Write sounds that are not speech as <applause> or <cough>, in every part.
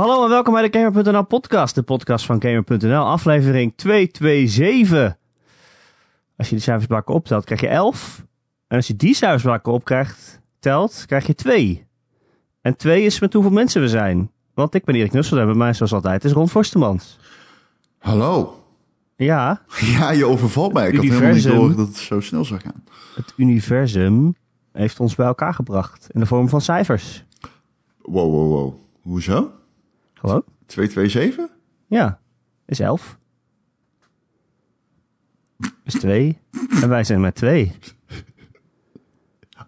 Hallo en welkom bij de Gamer.nl podcast, de podcast van Gamer.nl, aflevering 227. Als je die cijfers bij elkaar optelt, krijg je 11. En als je die cijfers bij elkaar opkrijgt, telt, krijg je 2. En 2 is met hoeveel mensen we zijn. Want ik ben Erik Nussel en bij mij zoals altijd is Ron Forstemans. Hallo. Ja, <laughs> Ja, je overvalt mij. Ik had helemaal niet Universum. door dat het zo snel zou gaan. het universum heeft ons bij elkaar gebracht in de vorm van cijfers. Wow, wow, wow. Hoezo? Gewoon? 227? Ja, is 11. Is 2. En wij zijn met 2.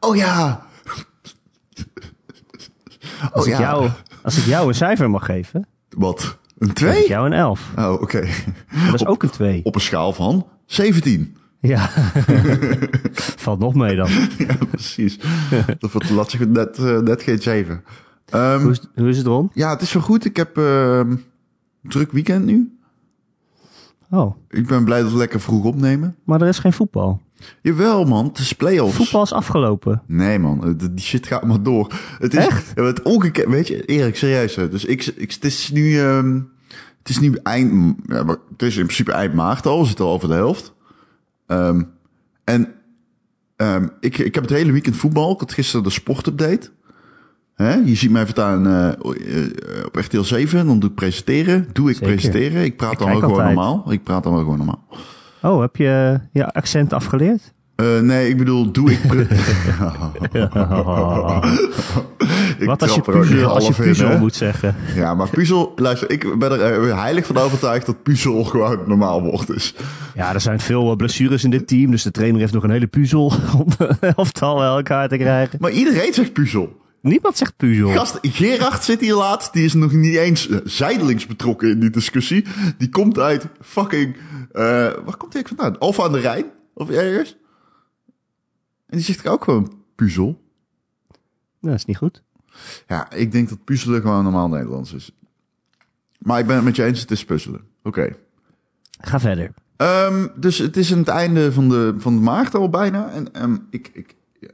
Oh ja. Als, Oh ik ja. jou, als ik jou een cijfer mag geven, Wat? Een geef 2? ik jou een 11. Oh, oké. Dat is ook een 2. Op een schaal van 17. Ja. <laughs> Valt nog mee dan. <laughs> ja, precies. Dat laat zich net, eh, net geen 7. Ehm, Hoe is, hoe is het, Ron? ja, het is wel goed. Ik heb een druk weekend nu. Oh, Ik ben blij dat we lekker vroeg opnemen. maar er is geen voetbal. Jawel, man. Het is play-offs. Voetbal is afgelopen. Nee, man, eh, die shit gaat maar door. Het is Echt? Het ongekend, weet je, Erik, serieus. hè. Dus ik, ik, het is nu, ehm, het is nu eind, ja, het is in principe eind maart al, we zitten al over de helft. En ik, ik heb het hele weekend voetbal. Ik had gisteren de sportupdate. Hè? Je ziet mij vertaan eh, eh, op RTL 7, dan doe ik presenteren. Doe ik Zeker. presenteren. Ik praat Ik dan wel gewoon altijd. normaal. Ik praat dan wel gewoon normaal. Oh, heb je je accent afgeleerd? Eh, nee, ik bedoel, doe ik... <laughs> <laughs> Wat als je puzzel, als je in, moet zeggen? Ja, maar puzzel, luister, ik ben er eh, heilig van overtuigd dat puzzel <laughs> gewoon normaal wordt. Dus. Ja, er zijn veel eh, blessures in dit team, dus de trainer heeft nog een hele puzzel om de elftal bij elkaar te krijgen. Maar iedereen zegt puzzel. Niemand zegt puzzel. Gast, Gerard zit hier laatst, die is nog niet eens eh, zijdelings betrokken in die discussie. Die komt uit fucking, eh waar komt hij vandaan? Alfa aan de Rijn? Of ergens? En die zegt ook gewoon puzzel. Nou, dat is niet goed. Ja, ik denk dat puzzelen gewoon normaal Nederlands is. Maar ik ben het met je eens, het is puzzelen. Oké. Ga verder. Ehm, dus het is aan het einde van de, van de maart al bijna. En ehm, ik, ik, eh,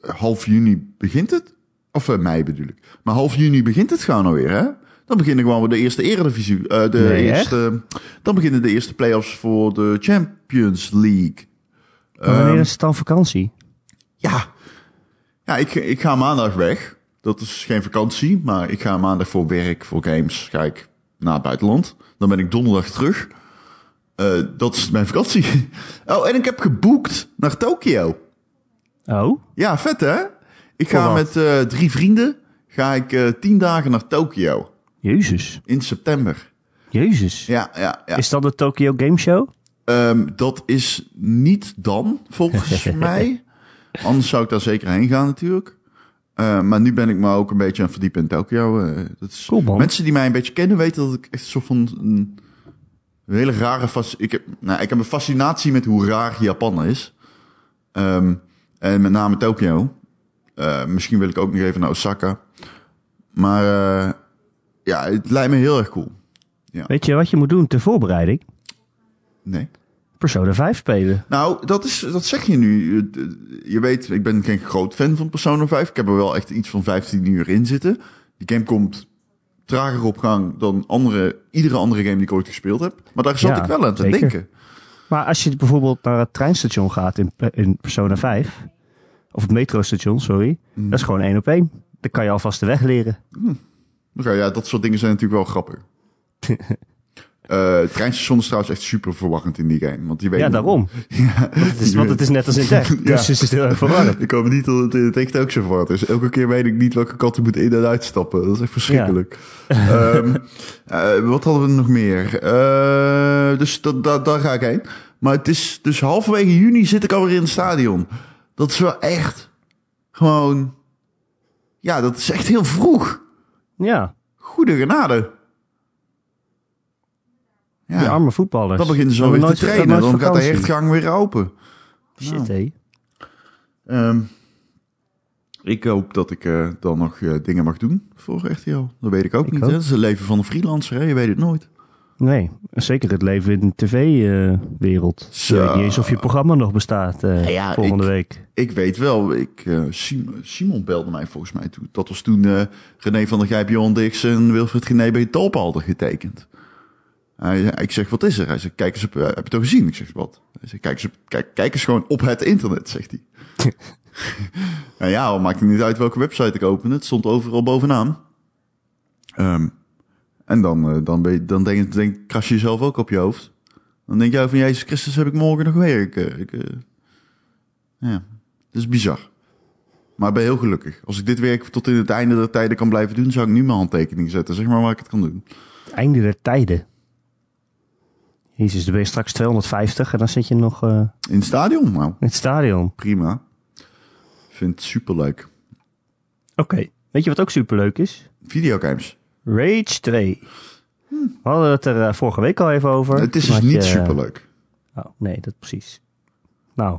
half juni begint het. Of eh, mei bedoel ik. Maar half juni begint het gewoon alweer, hè? Dan beginnen gewoon weer de eerste eredivisie. eh de Nee, eerste, dan beginnen de eerste play-offs voor de Champions League. Maar wanneer Ehm, is het dan vakantie? ja, ja ik, ik ga maandag weg. Dat is geen vakantie, maar ik ga maandag voor werk, voor games, ga ik naar het buitenland. Dan ben ik donderdag terug. Eh, dat is mijn vakantie. <laughs> Oh, en ik heb geboekt naar Tokio. Oh, Ja, vet hè? Ik ga met eh, drie vrienden, ga ik eh, tien dagen naar Tokio. jezus. In september. Jezus. Ja, ja, ja. Is dat de Tokyo Game Show? Ehm, dat is niet dan, volgens <laughs> mij. Anders zou ik daar zeker heen gaan natuurlijk. Eh, maar nu ben ik me ook een beetje aan het verdiepen in Tokio. Dat is, Cool, man. Mensen die mij een beetje kennen weten dat ik echt zo van een, een hele rare... Fas ik, heb, nou, ik heb een fascinatie met hoe raar Japan is. Ehm, en met name Tokio. Eh, misschien wil ik ook nog even naar Osaka. Maar eh, ja, het lijkt me heel erg cool. Weet je wat je moet doen ter voorbereiding? Nee. Persona 5 spelen. Nou, dat, is, dat zeg je nu. Je weet, ik ben geen groot fan van Persona 5. Ik heb er wel echt iets van 15 uur in zitten. Die game komt trager op gang dan andere, iedere andere game die ik ooit gespeeld heb. Maar daar zat Ja, ik wel aan te zeker. denken. Maar als je bijvoorbeeld naar het treinstation gaat in, in Persona 5, of het metrostation, sorry, Mm. dat is gewoon één op één. Dan kan je alvast de weg leren. Oké, ja, dat soort dingen zijn natuurlijk wel grappig. <laughs> Eh het treinstation is trouwens echt super verwarrend in die game. Want die weet Ja, daarom. <laughs> Want, het is, want het is net als in <laughs> Tech. Ja. Dus het is heel erg verwarrend. Ik hoop niet dat het in het echt ook zo verwarrend is. Elke keer weet ik niet welke kant ik moet in- en uitstappen. Dat is echt verschrikkelijk. Ehm, eh, wat hadden we nog meer? Eh, dus dat, dat, daar ga ik heen. Maar het is dus halverwege juni zit ik alweer in het stadion. Dat is wel echt gewoon... Ja, dat is echt heel vroeg. Ja, Goede genade. Ja, die arme voetballers. dan beginnen ze Hebben alweer te nooit- trainen. Dan gaat de hechtgang weer open. Shit, hé. Ehm, ik hoop dat ik eh, dan nog eh, dingen mag doen voor RTL. Dat weet ik ook Ik niet. Hè? Dat is het leven van een freelancer. Hè? Je weet het nooit. Nee, zeker het leven in de tv-wereld. Zo. Weet niet eens of je programma nog bestaat eh, Ja, volgende week. Ik weet wel, ik, eh, Sim- Simon belde mij volgens mij toe. Dat was toen eh, René van der Gijp, Johan Dix en Wilfried Gené bij Talpa hadden getekend. Hij, ik zeg, wat is er? Hij zegt, kijk eens op, heb je het al gezien? Ik zeg, wat? Hij zegt, kijk eens, op, kijk, kijk eens gewoon op het internet, zegt hij. en <laughs> ja, het maakt niet uit welke website ik opende. Het stond overal bovenaan. Ehm, en dan, eh, dan, ben je, dan denk, denk, kras je jezelf ook op je hoofd. Dan denk jij van, Jezus Christus, heb ik morgen nog werk? Eh, Ik, eh, ja, dat is bizar. Maar ik ben heel gelukkig. Als ik dit werk tot in het einde der tijden kan blijven doen, zou ik nu mijn handtekening zetten. Zeg maar waar ik het kan doen. Het einde der tijden. Jezus, dan ben je straks 250 en dan zit je nog In het stadion? Nou, in het stadion. prima. Vind het superleuk. Oké, weet je wat ook superleuk is? Videogames. Rage 2. We hadden het er eh, vorige week al even over. Het is dus niet je- superleuk. Oh, nee, dat precies. Nou,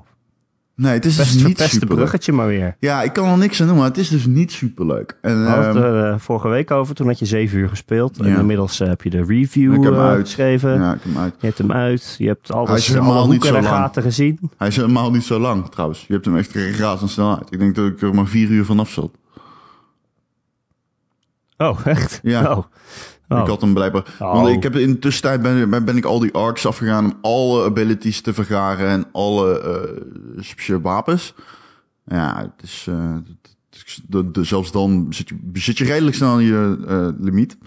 Nee, het is dus niet superleuk. bruggetje maar weer. Ja, ik kan er niks aan doen, maar het is dus niet superleuk. En, We hadden het ehm, er eh, vorige week over. Toen had je 7 uur gespeeld. En inmiddels eh, heb je de review ik heb hem uit. geschreven. Ja, ik heb hem uit. Je hebt hem uit. Je hebt Hij alles, is helemaal alle niet zo lang. gaten gezien. Hij is helemaal niet zo lang, trouwens. Je hebt hem echt razendsnel uit. Ik denk dat ik er maar vier uur vanaf zat. Oh, echt? Ja. Oh. Oh. Ik had hem blijkbaar. Oh. Want ik heb in de tussentijd ben, ben, ik al die arcs afgegaan om alle abilities te vergaren en alle eh, speciale wapens. Ja, het is. eh, het is- de, de- zelfs dan zit je, zit je redelijk snel aan je eh, limiet.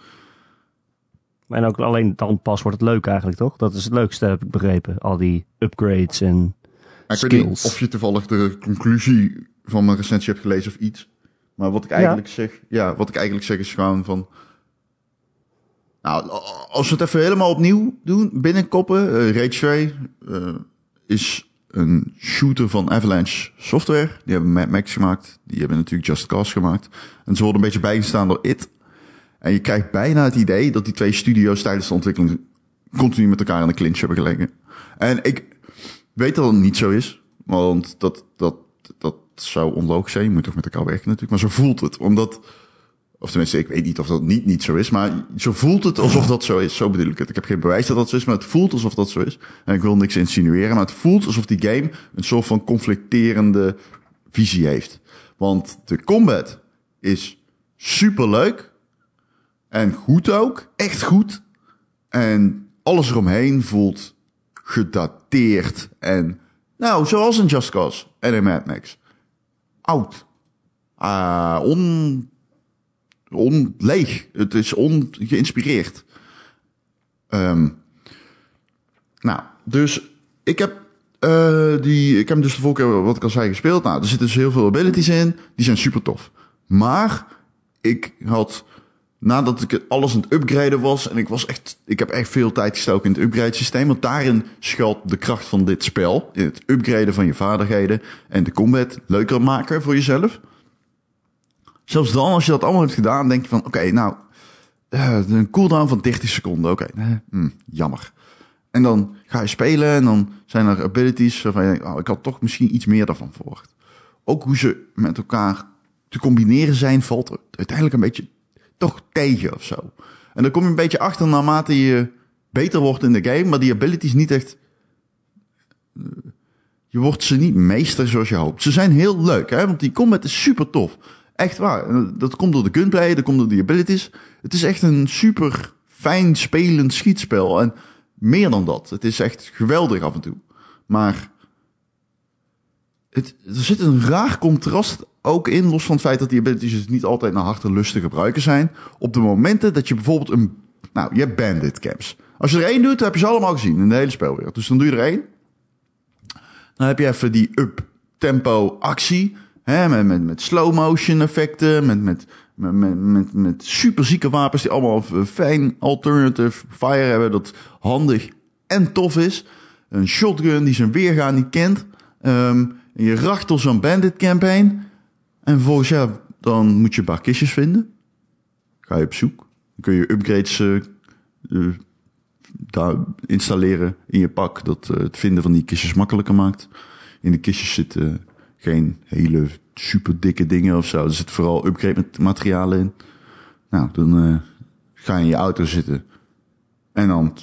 En ook alleen dan pas wordt het leuk eigenlijk, toch? Dat is het leukste, heb ik begrepen. Al die upgrades en weet niet skills. of je toevallig de conclusie van mijn recensie hebt gelezen of iets. Maar wat ik eigenlijk zeg, ja, wat ik eigenlijk zeg is gewoon van. Nou, als we het even helemaal opnieuw doen, binnenkoppen, eh Rage 2 eh, is een shooter van Avalanche Software. Die hebben Mad Max gemaakt. Die hebben natuurlijk Just Cause gemaakt. En ze worden een beetje bijgestaan door It. En je krijgt bijna het idee dat die twee studio's tijdens de ontwikkeling continu met elkaar in de clinch hebben gelegen. En ik weet dat het niet zo is. Want dat, dat, dat zou onlogisch zijn. Je moet toch met elkaar werken natuurlijk. Maar zo voelt het. Omdat, of tenminste, ik weet niet of dat niet, niet zo is. Maar zo voelt het alsof dat zo is. Zo bedoel ik het. Ik heb geen bewijs dat dat zo is. Maar het voelt alsof dat zo is. En ik wil niks insinueren. Maar het voelt alsof die game een soort van conflicterende visie heeft. Want de combat is super leuk. En goed ook. Echt goed. En alles eromheen voelt gedateerd en, nou, zoals een Just Cause en een Mad Max. Oud. Ah, on, on, leeg. Het is ongeïnspireerd. Ehm nou, dus ik heb, eh, die, ik heb dus de vorige keer, wat ik al zei, gespeeld. Nou, er zitten dus heel veel abilities in. Die zijn super tof. Maar ik had nadat ik alles aan het upgraden was. En ik was echt, ik heb echt veel tijd gestoken in het upgrade systeem. Want daarin schuilt de kracht van dit spel. In het upgraden van je vaardigheden. En de combat leuker maken voor jezelf. Zelfs dan, als je dat allemaal hebt gedaan, denk je van, oké, nou, eh, een cooldown van 30 seconden. Oké, eh, hm, jammer. En dan ga je spelen en dan zijn er abilities waarvan je denkt, oh, ik had toch misschien iets meer daarvan verwacht. Ook hoe ze met elkaar te combineren zijn, valt uiteindelijk een beetje toch tegen of zo. En dan kom je een beetje achter naarmate je beter wordt in de game, maar die abilities niet echt. eh, Je wordt ze niet meester zoals je hoopt. Ze zijn heel leuk, hè? want die combat is super tof. Echt waar. Dat komt door de gunplay, dat komt door die abilities. Het is echt een super fijn spelend schietspel. En meer dan dat. Het is echt geweldig af en toe. Maar er zit een raar contrast ook in, los van het feit dat die abilities dus niet altijd naar harte lust te gebruiken zijn. Op de momenten dat je bijvoorbeeld een, nou, je hebt bandit camps. Als je er één doet, dan heb je ze allemaal gezien in de hele spelwereld. Dus dan doe je er één. Dan heb je even die up-tempo actie, hè, met, met, met slow motion effecten, met, met, met, met, met, met super zieke wapens die allemaal fijn alternative fire hebben, dat handig en tof is. Een shotgun die zijn weergaan niet kent. Ehm, en je racht zo'n bandit campaign. En vervolgens, ja, dan moet je een paar kistjes vinden. Ga je op zoek. Dan kun je upgrades eh, eh, daar installeren in je pak. Dat eh, het vinden van die kistjes makkelijker maakt. In de kistjes zitten geen hele super dikke dingen of zo. Er zitten vooral upgrade materialen in. Nou, dan ga je in je auto zitten. En dan,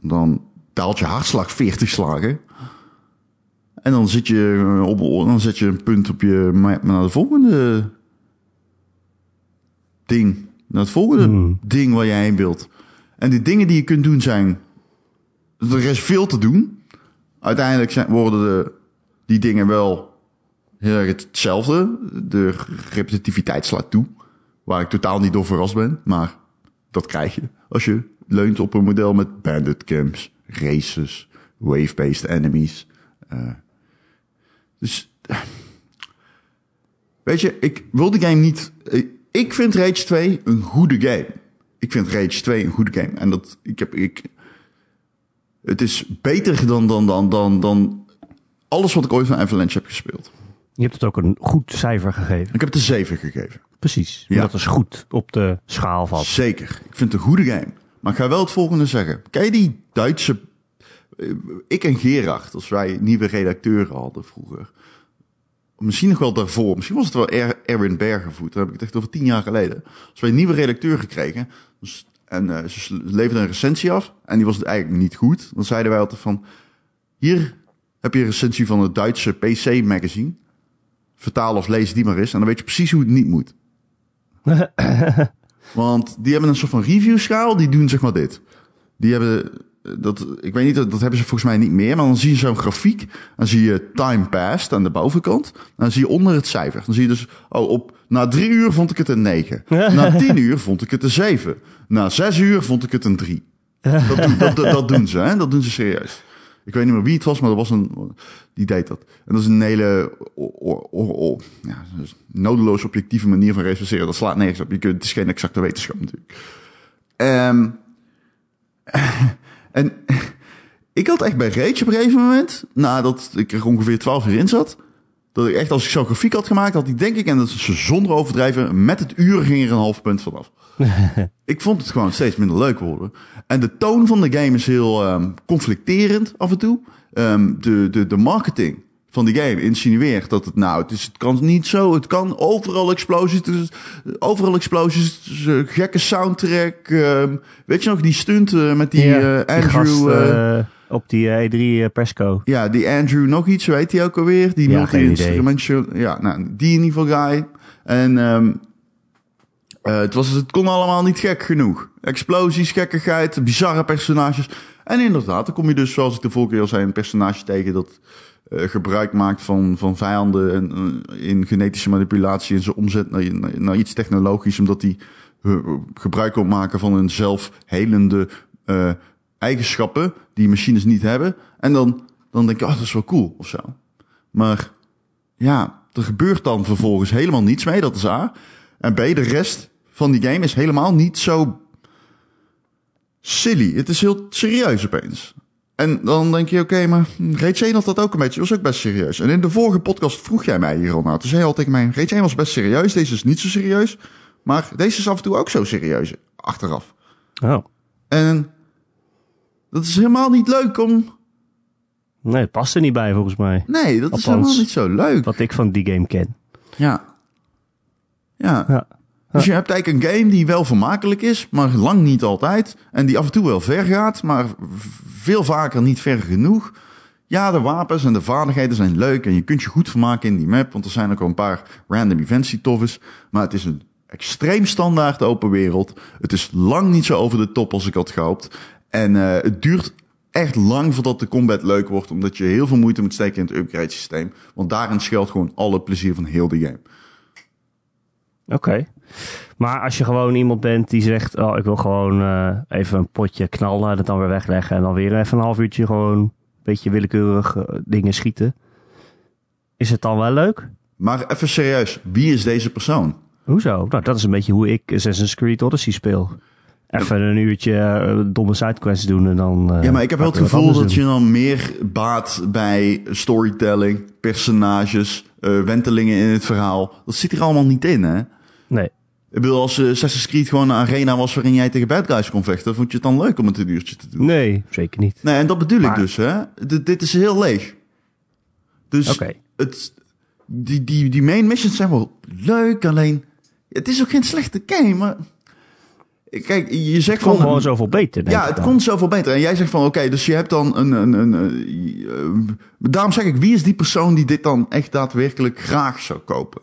dan daalt je hartslag 40 slagen. En dan zit je eh, op, dan zet je een punt op je map naar de volgende ding. Naar het volgende Hmm. ding waar jij heen wilt. En die dingen die je kunt doen zijn... Er is veel te doen. Uiteindelijk zijn, worden de, die dingen wel heel erg hetzelfde. De repetitiviteit slaat toe. Waar ik totaal niet door verrast ben. Maar dat krijg je als je leunt op een model met bandit camps, races, wave-based enemies. Eh, dus weet je, ik wil de game niet. ik- Ik vind Rage 2 een goede game. Ik vind Rage 2 een goede game. En dat ik heb ik. Het is beter dan, dan, dan, dan, dan alles wat ik ooit van Avalanche heb gespeeld. Je hebt het ook een goed cijfer gegeven. Ik heb het een 7 gegeven. Precies. Ja. Dat is goed op de schaal van. Zeker. Ik vind het een goede game. Maar ik ga wel het volgende zeggen. Je die Duitse... eh, Ik en Gerard, als wij nieuwe redacteuren hadden vroeger. Misschien nog wel daarvoor. Misschien was het wel Er- Erwin Bergervoet. Dan heb ik het echt over tien jaar geleden. Als wij een nieuwe redacteur gekregen. dus- en eh, ze leverden een recensie af. En die was het eigenlijk niet goed. Dan zeiden wij altijd van... Hier heb je een recensie van het Duitse PC-magazine. Vertaal of lees die maar eens. En dan weet je precies hoe het niet moet. <laughs> Want die hebben een soort van review schaal, die doen zeg maar dit. Die hebben, dat, ik weet niet, dat, dat hebben ze volgens mij niet meer, maar dan zie je zo'n grafiek. Dan zie je time passed aan de bovenkant. Dan zie je onder het cijfer. Dan zie je dus, oh, op, na drie uur vond ik het een 9. <laughs> Na tien uur vond ik het een 7. Na zes uur vond ik het een 3. Dat, doen- dat, dat, dat doen ze, hè? Dat doen ze serieus. Ik weet niet meer wie het was, maar er was een, die deed dat. En dat is een hele o- o- o- o- ja, dus nodeloos objectieve manier van recenseren. Dat slaat nergens op. Je kunt, het is geen exacte wetenschap natuurlijk. Ehm, en <laughs> ik had echt bij Rage op een gegeven moment, nadat ik er ongeveer 12 uur in zat, dat ik echt als ik zo'n grafiek had gemaakt, had ik denk ik, en dat is zonder overdrijven, met het uur ging er een half punt vanaf. <laughs> ik vond het gewoon steeds minder leuk worden. En de toon van de game is heel ehm, conflicterend af en toe. Ehm, de, de, de marketing van die game insinueert dat het nou, het, is, het kan niet zo, het kan overal explosies, is- overal explosies, gekke soundtrack. ehm, weet je nog, die stunt eh, met die Ja, eh, die Andrew... gast, eh, op die eh, E3 eh, persco. ja, die Andrew nog iets, weet hij ook alweer? Die Ja, multi-instrumentation. Ja, nou, die in ieder geval guy. En ehm eh, het, was, het kon allemaal niet gek genoeg. Explosies, gekkigheid, bizarre personages. En inderdaad, dan kom je dus, zoals ik de vorige keer al zei, een personage tegen dat gebruik maakt van, van vijanden en, eh, in genetische manipulatie en ze omzet naar, naar, iets technologisch, omdat die eh, gebruik wil maken van een zelfhelende eh, eigenschappen die machines niet hebben. En dan, dan denk je, oh, dat is wel cool of zo. Maar ja, er gebeurt dan vervolgens helemaal niets mee, dat is A. En B, de rest van die game is helemaal niet zo silly. Het is heel serieus opeens. En dan denk je, oké, maar Rage 1 had dat ook een beetje, was ook best serieus. En in de vorige podcast vroeg jij mij hier al naar. Toen zei je al tegen mij, Rage 1 was best serieus, deze is niet zo serieus. Maar deze is af en toe ook zo serieus, achteraf. Oh. En dat is helemaal niet leuk om... Nee, het past er niet bij volgens mij. Nee, dat is helemaal niet zo leuk. Wat ik van die game ken. Ja. Ja. Ja. Dus je hebt eigenlijk een game die wel vermakelijk is, maar lang niet altijd. En die af en toe wel ver gaat, maar veel vaker niet ver genoeg. Ja, de wapens en de vaardigheden zijn leuk en je kunt je goed vermaken in die map, want er zijn ook al een paar random events die tof is. Maar het is een extreem standaard open wereld. Het is lang niet zo over de top als ik had gehoopt. En eh, het duurt echt lang voordat de combat leuk wordt, omdat je heel veel moeite moet steken in het upgrade systeem. Want daarin schuilt gewoon alle plezier van heel de game. Oké. Maar als je gewoon iemand bent die zegt, oh, ik wil gewoon eh, even een potje knallen en het dan weer wegleggen en dan weer even een half uurtje gewoon een beetje willekeurig eh, dingen schieten. Is het dan wel leuk? Maar even serieus, wie is deze persoon? Hoezo? Nou, dat is een beetje hoe ik Assassin's Creed Odyssey speel. Even een uurtje eh, domme sidequests doen en dan... Ja, maar ik heb wel het gevoel dat je dan meer baat bij storytelling, personages, eh, wentelingen in het verhaal. Dat zit er allemaal niet in, hè? Nee. Ik bedoel, als eh, Assassin's Creed gewoon een arena was waarin jij tegen bad guys kon vechten, vond je het dan leuk om het een uurtje te doen? Nee, zeker niet. Nee, en dat bedoel ik dus, hè? D- dit is heel leeg. Dus Oké. het, die, die, die main missions zijn wel leuk, alleen het is ook geen slechte game, maar Kijk, je zegt Het kon van... gewoon zoveel beter, denk Ja, ik het dan. kon zoveel beter. En jij zegt van, oké, dus je hebt dan een... een, een, eh, eh, daarom zeg ik, wie is die persoon die dit dan echt daadwerkelijk graag zou kopen?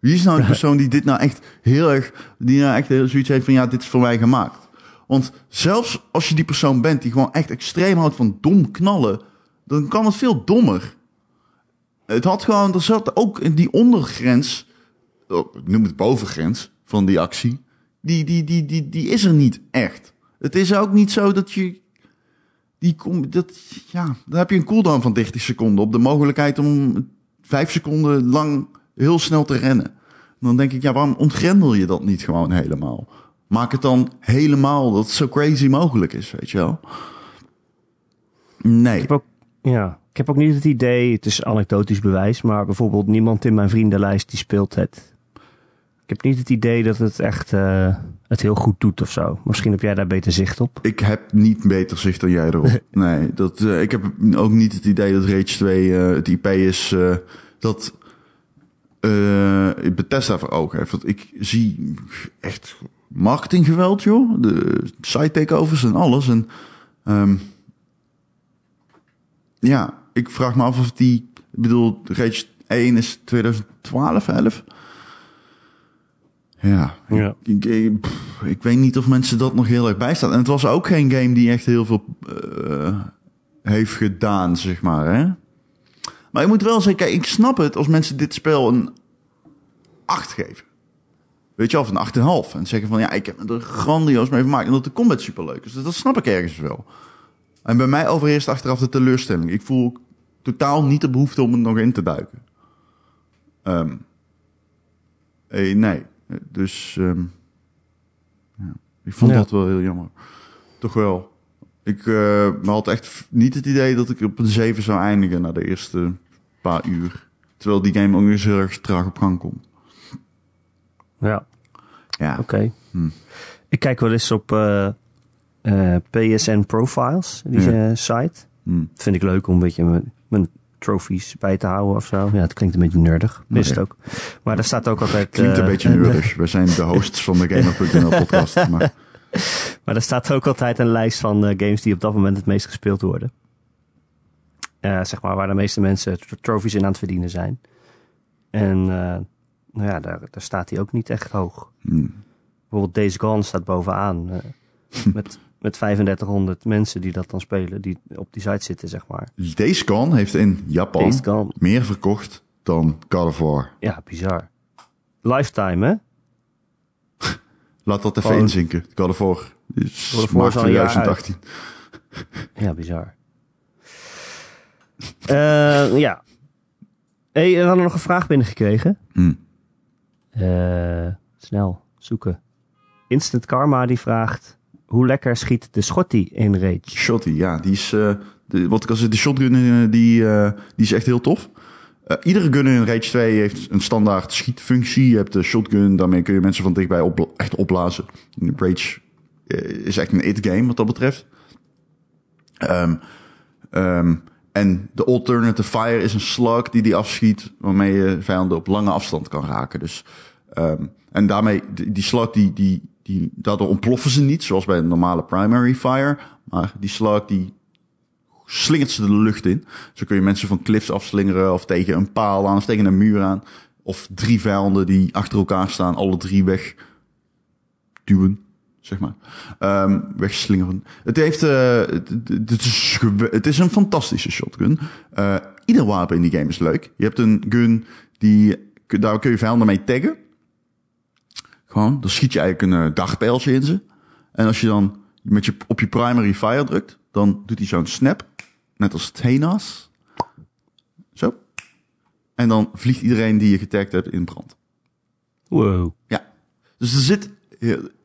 Wie is nou de <laughs> persoon die dit nou echt heel erg... Die nou echt heel zoiets heeft van, ja, dit is voor mij gemaakt. Want zelfs als je die persoon bent die gewoon echt extreem houdt van dom knallen... dan kan het veel dommer. Het had gewoon... Er zat ook in die ondergrens... oh, Ik noem het bovengrens van die actie... Die, die, die, die, die is er niet echt. Het is ook niet zo dat je. Die kom, dat, ja, dan heb je een cooldown van 30 seconden op de mogelijkheid om 5 seconden lang heel snel te rennen. Dan denk ik, ja, waarom ontgrendel je dat niet gewoon helemaal? Maak het dan helemaal dat het zo crazy mogelijk is, weet je wel? Nee. Ik heb ook, ja, ik heb ook niet het idee, het is anekdotisch bewijs, maar bijvoorbeeld niemand in mijn vriendenlijst die speelt het. Ik heb niet het idee dat het echt eh, het heel goed doet of zo. Misschien heb jij daar beter zicht op. Ik heb niet beter zicht dan jij erop. <laughs> Nee, dat, eh, ik heb ook niet het idee dat Rage 2 eh, het IP is dat eh Bethesda voor ogen heeft. Want ik zie echt marketinggeweld, joh. De site takeovers en alles. En ehm, ja, ik vraag me af of die... Ik bedoel, Rage 1 is 2012, 11. Ja, Ja. ik, ik, pff, ik weet niet of mensen dat nog heel erg bijstaan. En het was ook geen game die echt heel veel eh, heeft gedaan, zeg maar. Hè? Maar je moet wel zeggen, kijk, ik snap het als mensen dit spel een 8 geven. Weet je, of een 8,5. En zeggen van, ja, ik heb er grandioos mee gemaakt. En dat de combat superleuk is. Dus dat snap ik ergens wel. En bij mij overheerst achteraf de teleurstelling. Ik voel totaal niet de behoefte om er nog in te duiken. Ehm, eh, nee. Dus ehm, ja. ik vond Ja. dat wel heel jammer. Toch wel. Ik eh, had echt niet het idee dat ik op een 7 zou eindigen na de eerste paar uur. Terwijl die game ook eens heel erg traag op gang komt. Ja, Ja. oké. Hm. Ik kijk wel eens op eh, eh, PSN Profiles, die Ja. site. Hm. Vind ik leuk om een beetje mijn, mijn trophies bij te houden of zo. Ja, het klinkt een beetje nerdig. Is het ook. Maar daar staat ook altijd... Klinkt een beetje neurig. <laughs> We zijn de hosts van de Gamer.nl podcast. <laughs> Maar <laughs> Maar er staat ook altijd een lijst van eh, games die op dat moment het meest gespeeld worden. Eh, zeg maar waar de meeste mensen tr- trophies in aan het verdienen zijn. En eh, nou ja, daar, daar staat hij ook niet echt hoog. hm. Bijvoorbeeld Days Gone staat bovenaan. <laughs> met, met 3500 mensen die dat dan spelen, die op die site zitten, zeg maar. Days Gone heeft in Japan meer verkocht dan God of War. Ja, bizar. Lifetime, hè? Laat dat even Gewoon- inzinken. God of War maart is al een jaar 2018. Ja, bizar. <laughs> Eh, ja. Hey, we hadden nog een vraag binnengekregen. Hm. Eh, snel zoeken. Instant Karma die vraagt: hoe lekker schiet de Schotty in Rage? Shotty, ja, die is. eh, de, wat ik al zei, de shotgun die, eh, die is echt heel tof. Eh, iedere gun in Rage 2 heeft een standaard schietfunctie. Je hebt de shotgun, daarmee kun je mensen van dichtbij echt opblazen. Rage eh, is echt een it-game wat dat betreft. Ehm, ehm, en de alternative fire is een slug die die afschiet, waarmee je vijanden op lange afstand kan raken. Dus, ehm, en daarmee, die, die slug, die, die, die, daardoor ontploffen ze niet, zoals bij een normale primary fire. Maar die slug, die slingert ze de lucht in. Zo kun je mensen van cliffs afslingeren of tegen een paal aan of tegen een muur aan. Of drie vijanden die achter elkaar staan, alle drie weg duwen, zeg maar. Ehm, wegslingeren. Het, heeft, eh, het, is, het is een fantastische shotgun. Eh, ieder wapen in die game is leuk. Je hebt een gun die, daar kun je vijanden mee taggen. Gewoon, dan schiet je eigenlijk een eh, dagpijltje in ze. En als je dan met je, op je primary fire drukt, dan doet hij zo'n snap. Net als Thenas. Zo. En dan vliegt iedereen die je getagd hebt in brand. Wow. Ja. Dus er zit...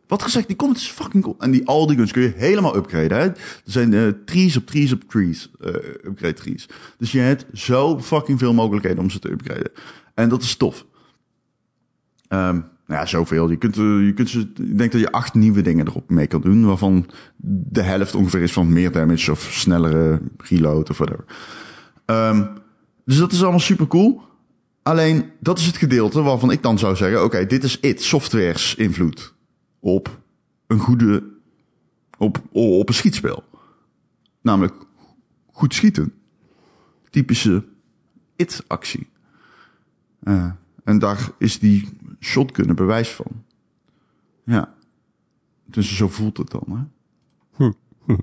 Wat gezegd, die comment is fucking cool. En die, al die guns kun je helemaal upgraden. Hè? Er zijn eh, trees op trees op trees. eh, upgrade trees. Dus je hebt zo fucking veel mogelijkheden om ze te upgraden. En dat is tof. Ehm, nou ja, zoveel. Je kunt, eh, je kunt ze, ik denk dat je acht nieuwe dingen erop mee kan doen. Waarvan de helft ongeveer is van meer damage of snellere reload of whatever. Ehm, dus dat is allemaal super cool. Alleen, dat is het gedeelte waarvan ik dan zou zeggen... oké, dit is it, softwares invloed op een goede op, op een schietspel. Namelijk goed schieten. Typische it-actie. Uh, en daar is die shotgun een bewijs van. Ja. Dus zo voelt het dan, hè? Hm. hm. <laughs>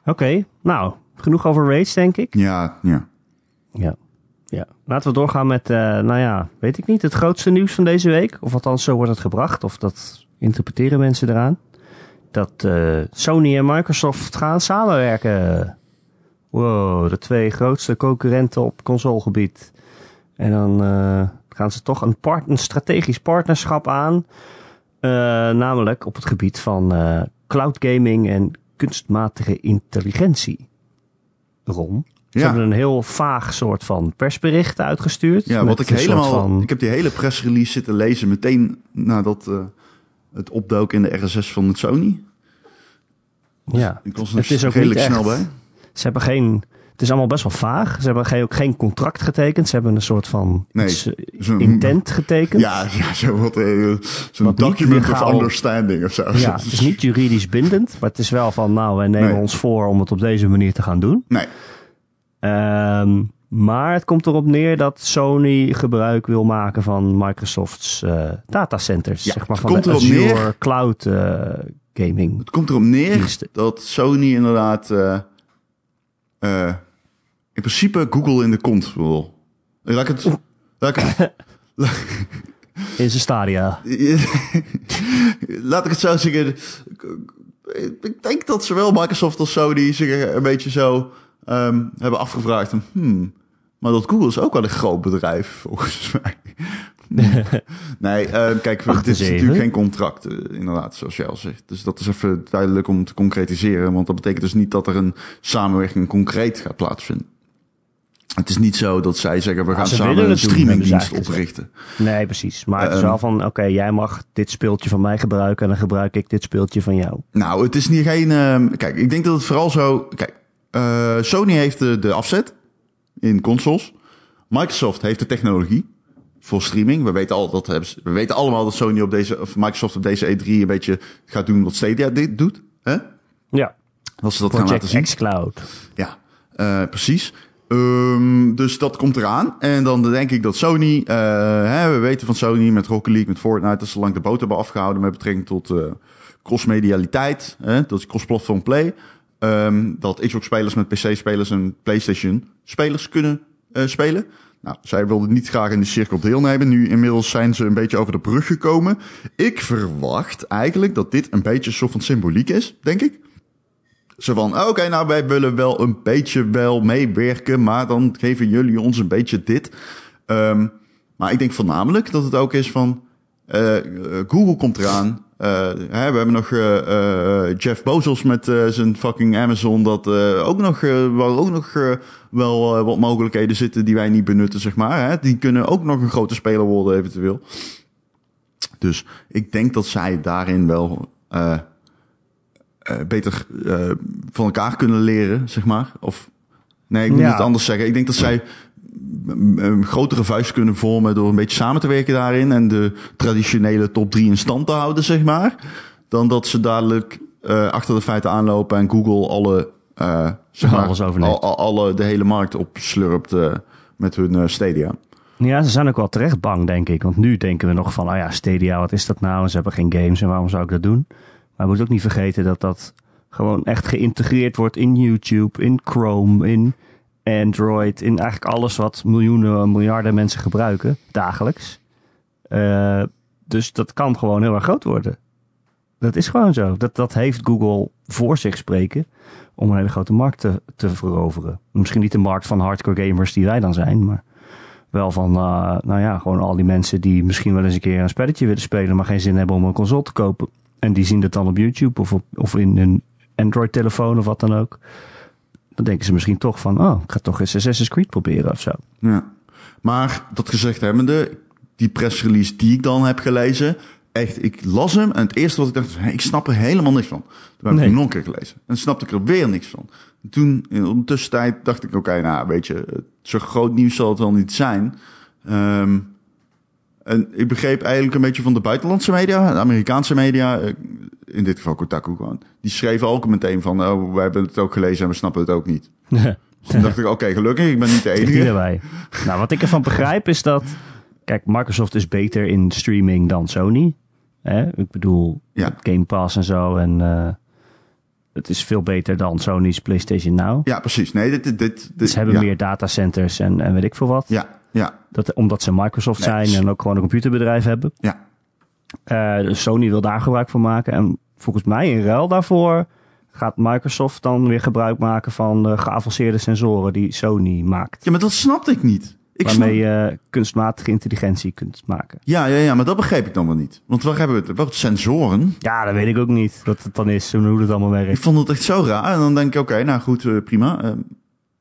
Oké, okay, nou, genoeg over Rage, denk ik. Ja, ja. Ja. Ja, laten we doorgaan met, uh, nou ja, weet ik niet, het grootste nieuws van deze week. Of althans, zo wordt het gebracht. Of dat interpreteren mensen eraan. Dat uh, Sony en Microsoft gaan samenwerken. Wow, de twee grootste concurrenten op consolegebied. En dan uh, gaan ze toch een, part, een strategisch partnerschap aan. namelijk op het gebied van cloud gaming en kunstmatige intelligentie. Ron? Ze ja. hebben een heel vaag soort van persbericht uitgestuurd. Ja, wat ik helemaal. Van... Ik heb die hele pressrelease zitten lezen meteen nadat uh, het opdook in de RSS van het Sony. Ja, ik was het is ook redelijk snel bij. Ze hebben geen. Het is allemaal best wel vaag. Ze hebben geen, ook geen contract getekend. Ze hebben een soort van nee, zo intent getekend. Ja, ja zo wat, uh, zo'n document legaal, of understanding of zo. Ja, <laughs> het is niet juridisch bindend, maar het is wel van, nou, wij nemen nee. ons voor om het op deze manier te gaan doen. Nee. Um, maar het komt erop neer dat Sony gebruik wil maken van Microsoft's uh, datacenters. Ja, zeg maar, van de Azure neer, Cloud uh, Gaming. Het komt erop neer diensten. dat Sony inderdaad uh, in principe Google in de kont wil. Laat ik het... Laat ik het <laughs> in zijn stadia. <laughs> laat ik het zo zeggen. Ik denk dat zowel Microsoft als Sony zich een beetje zo um, hebben afgevraagd. Hmm, maar dat Google is ook wel een groot bedrijf, volgens mij. <laughs> nee, uh, kijk, dit is natuurlijk geen contract, uh, inderdaad, zoals jij al zegt. Dus dat is even duidelijk om te concretiseren. Want dat betekent dus niet dat er een samenwerking concreet gaat plaatsvinden. Het is niet zo dat zij zeggen, we gaan samen een streamingdienst oprichten. Nee, precies. Maar het is wel van, oké, jij mag dit speeltje van mij gebruiken... en dan gebruik ik dit speeltje van jou. Nou, het is niet geen... Uh, kijk, ik denk dat het vooral zo... Kijk, uh, Sony heeft de, de afzet in consoles. Microsoft heeft de technologie voor streaming. We weten, al, dat hebben ze, we weten allemaal dat Sony op deze, of Microsoft op deze E3 een beetje gaat doen wat Stadia dit doet. Hè? Ja. Dat ze dat Project gaan laten zien. xCloud. Ja, uh, precies. Um, dus dat komt eraan. En dan denk ik dat Sony, uh, hè, we weten van Sony met Rocket League, met Fortnite, dat ze lang de boot hebben afgehouden met betrekking tot uh, crossmedialiteit. Hè, dat is cross-platform play. Um, dat Xbox-spelers met PC-spelers en PlayStation-spelers kunnen uh, spelen. Nou, zij wilden niet graag in die cirkel deelnemen. Nu inmiddels zijn ze een beetje over de brug gekomen. Ik verwacht eigenlijk dat dit een beetje soort van symboliek is, denk ik. Zo van, oké, nou wij willen wel een beetje wel meewerken, maar dan geven jullie ons een beetje dit. Um, maar ik denk voornamelijk dat het ook is van, uh, Google komt eraan. Uh, hè, we hebben nog Jeff Bezos met zijn fucking Amazon. Dat ook nog, waar ook nog wel wat mogelijkheden zitten die wij niet benutten, zeg maar. Hè. Die kunnen ook nog een grote speler worden, eventueel. Dus ik denk dat zij daarin wel beter van elkaar kunnen leren, zeg maar. Of nee, ik moet Ja. het anders zeggen. Ik denk dat zij een grotere vuist kunnen vormen door een beetje samen te werken daarin en de traditionele top 3 in stand te houden, zeg maar. Dan dat ze dadelijk uh, achter de feiten aanlopen en Google alle, uh, zeg maar, Alles al, al- alle, de hele markt opslurpt uh, met hun Stadia. Ja, ze zijn ook wel terecht bang, denk ik. Want nu denken we nog van, oh ja, Stadia, wat is dat nou? En ze hebben geen games en waarom zou ik dat doen? Maar we moeten ook niet vergeten dat dat gewoon echt geïntegreerd wordt in YouTube, in Chrome, in Android, in eigenlijk alles wat miljoenen, miljarden mensen gebruiken dagelijks. Uh, dus dat kan gewoon heel erg groot worden. Dat is gewoon zo. Dat, dat heeft Google voor zich spreken om een hele grote markt te, te veroveren. Misschien niet de markt van hardcore gamers die wij dan zijn, maar wel van, uh, nou ja, gewoon al die mensen die misschien wel eens een keer een spelletje willen spelen, maar geen zin hebben om een console te kopen. En die zien het dan op YouTube of, op, of in een Android-telefoon of wat dan ook. Dan denken ze misschien toch van, oh, ik ga toch eens Assassin's Creed proberen of zo. Ja. Maar dat gezegd hebbende, die pressrelease die ik dan heb gelezen, echt, ik las hem en het eerste wat ik dacht, ik snap er helemaal niks van. Toen heb ik hem nog een keer gelezen en snapte ik er weer niks van. En toen, in de tussentijd, dacht ik, oké, nou, weet je, zo groot nieuws zal het wel niet zijn. Um, en ik begreep eigenlijk een beetje van de buitenlandse media, de Amerikaanse media, eh, in dit geval Kotaku gewoon, die schreven ook meteen van, oh, we hebben het ook gelezen en we snappen het ook niet. <laughs> Dus toen dacht ik, oké, gelukkig, ik ben niet de enige. erbij. Nou, wat ik ervan begrijp is dat... Kijk, Microsoft is beter in streaming dan Sony. Hè? Ik bedoel, Ja. Game Pass en zo. En eh, het is veel beter dan Sony's PlayStation Now. Ja, precies. Nee, dit, dit, dit, dit- Ze hebben ja. meer datacenters en, en weet ik veel wat. Ja, ja, Dat, omdat ze Microsoft Nee, zijn en ook gewoon een computerbedrijf hebben. ja. Eh, dus Sony wil daar gebruik van maken. En volgens mij in ruil daarvoor gaat Microsoft dan weer gebruik maken van de geavanceerde sensoren die Sony maakt. Ja, maar dat snapte ik niet. Ik waarmee je kunstmatige intelligentie kunt maken. Ja, ja, ja, maar dat begreep ik dan wel niet. Want waar hebben we het? Wat sensoren? Ja, dat weet ik ook niet wat het dan is en hoe het allemaal Ik werkt. vond het echt zo raar. En dan denk ik, oké, nou goed, eh, prima. Ehm,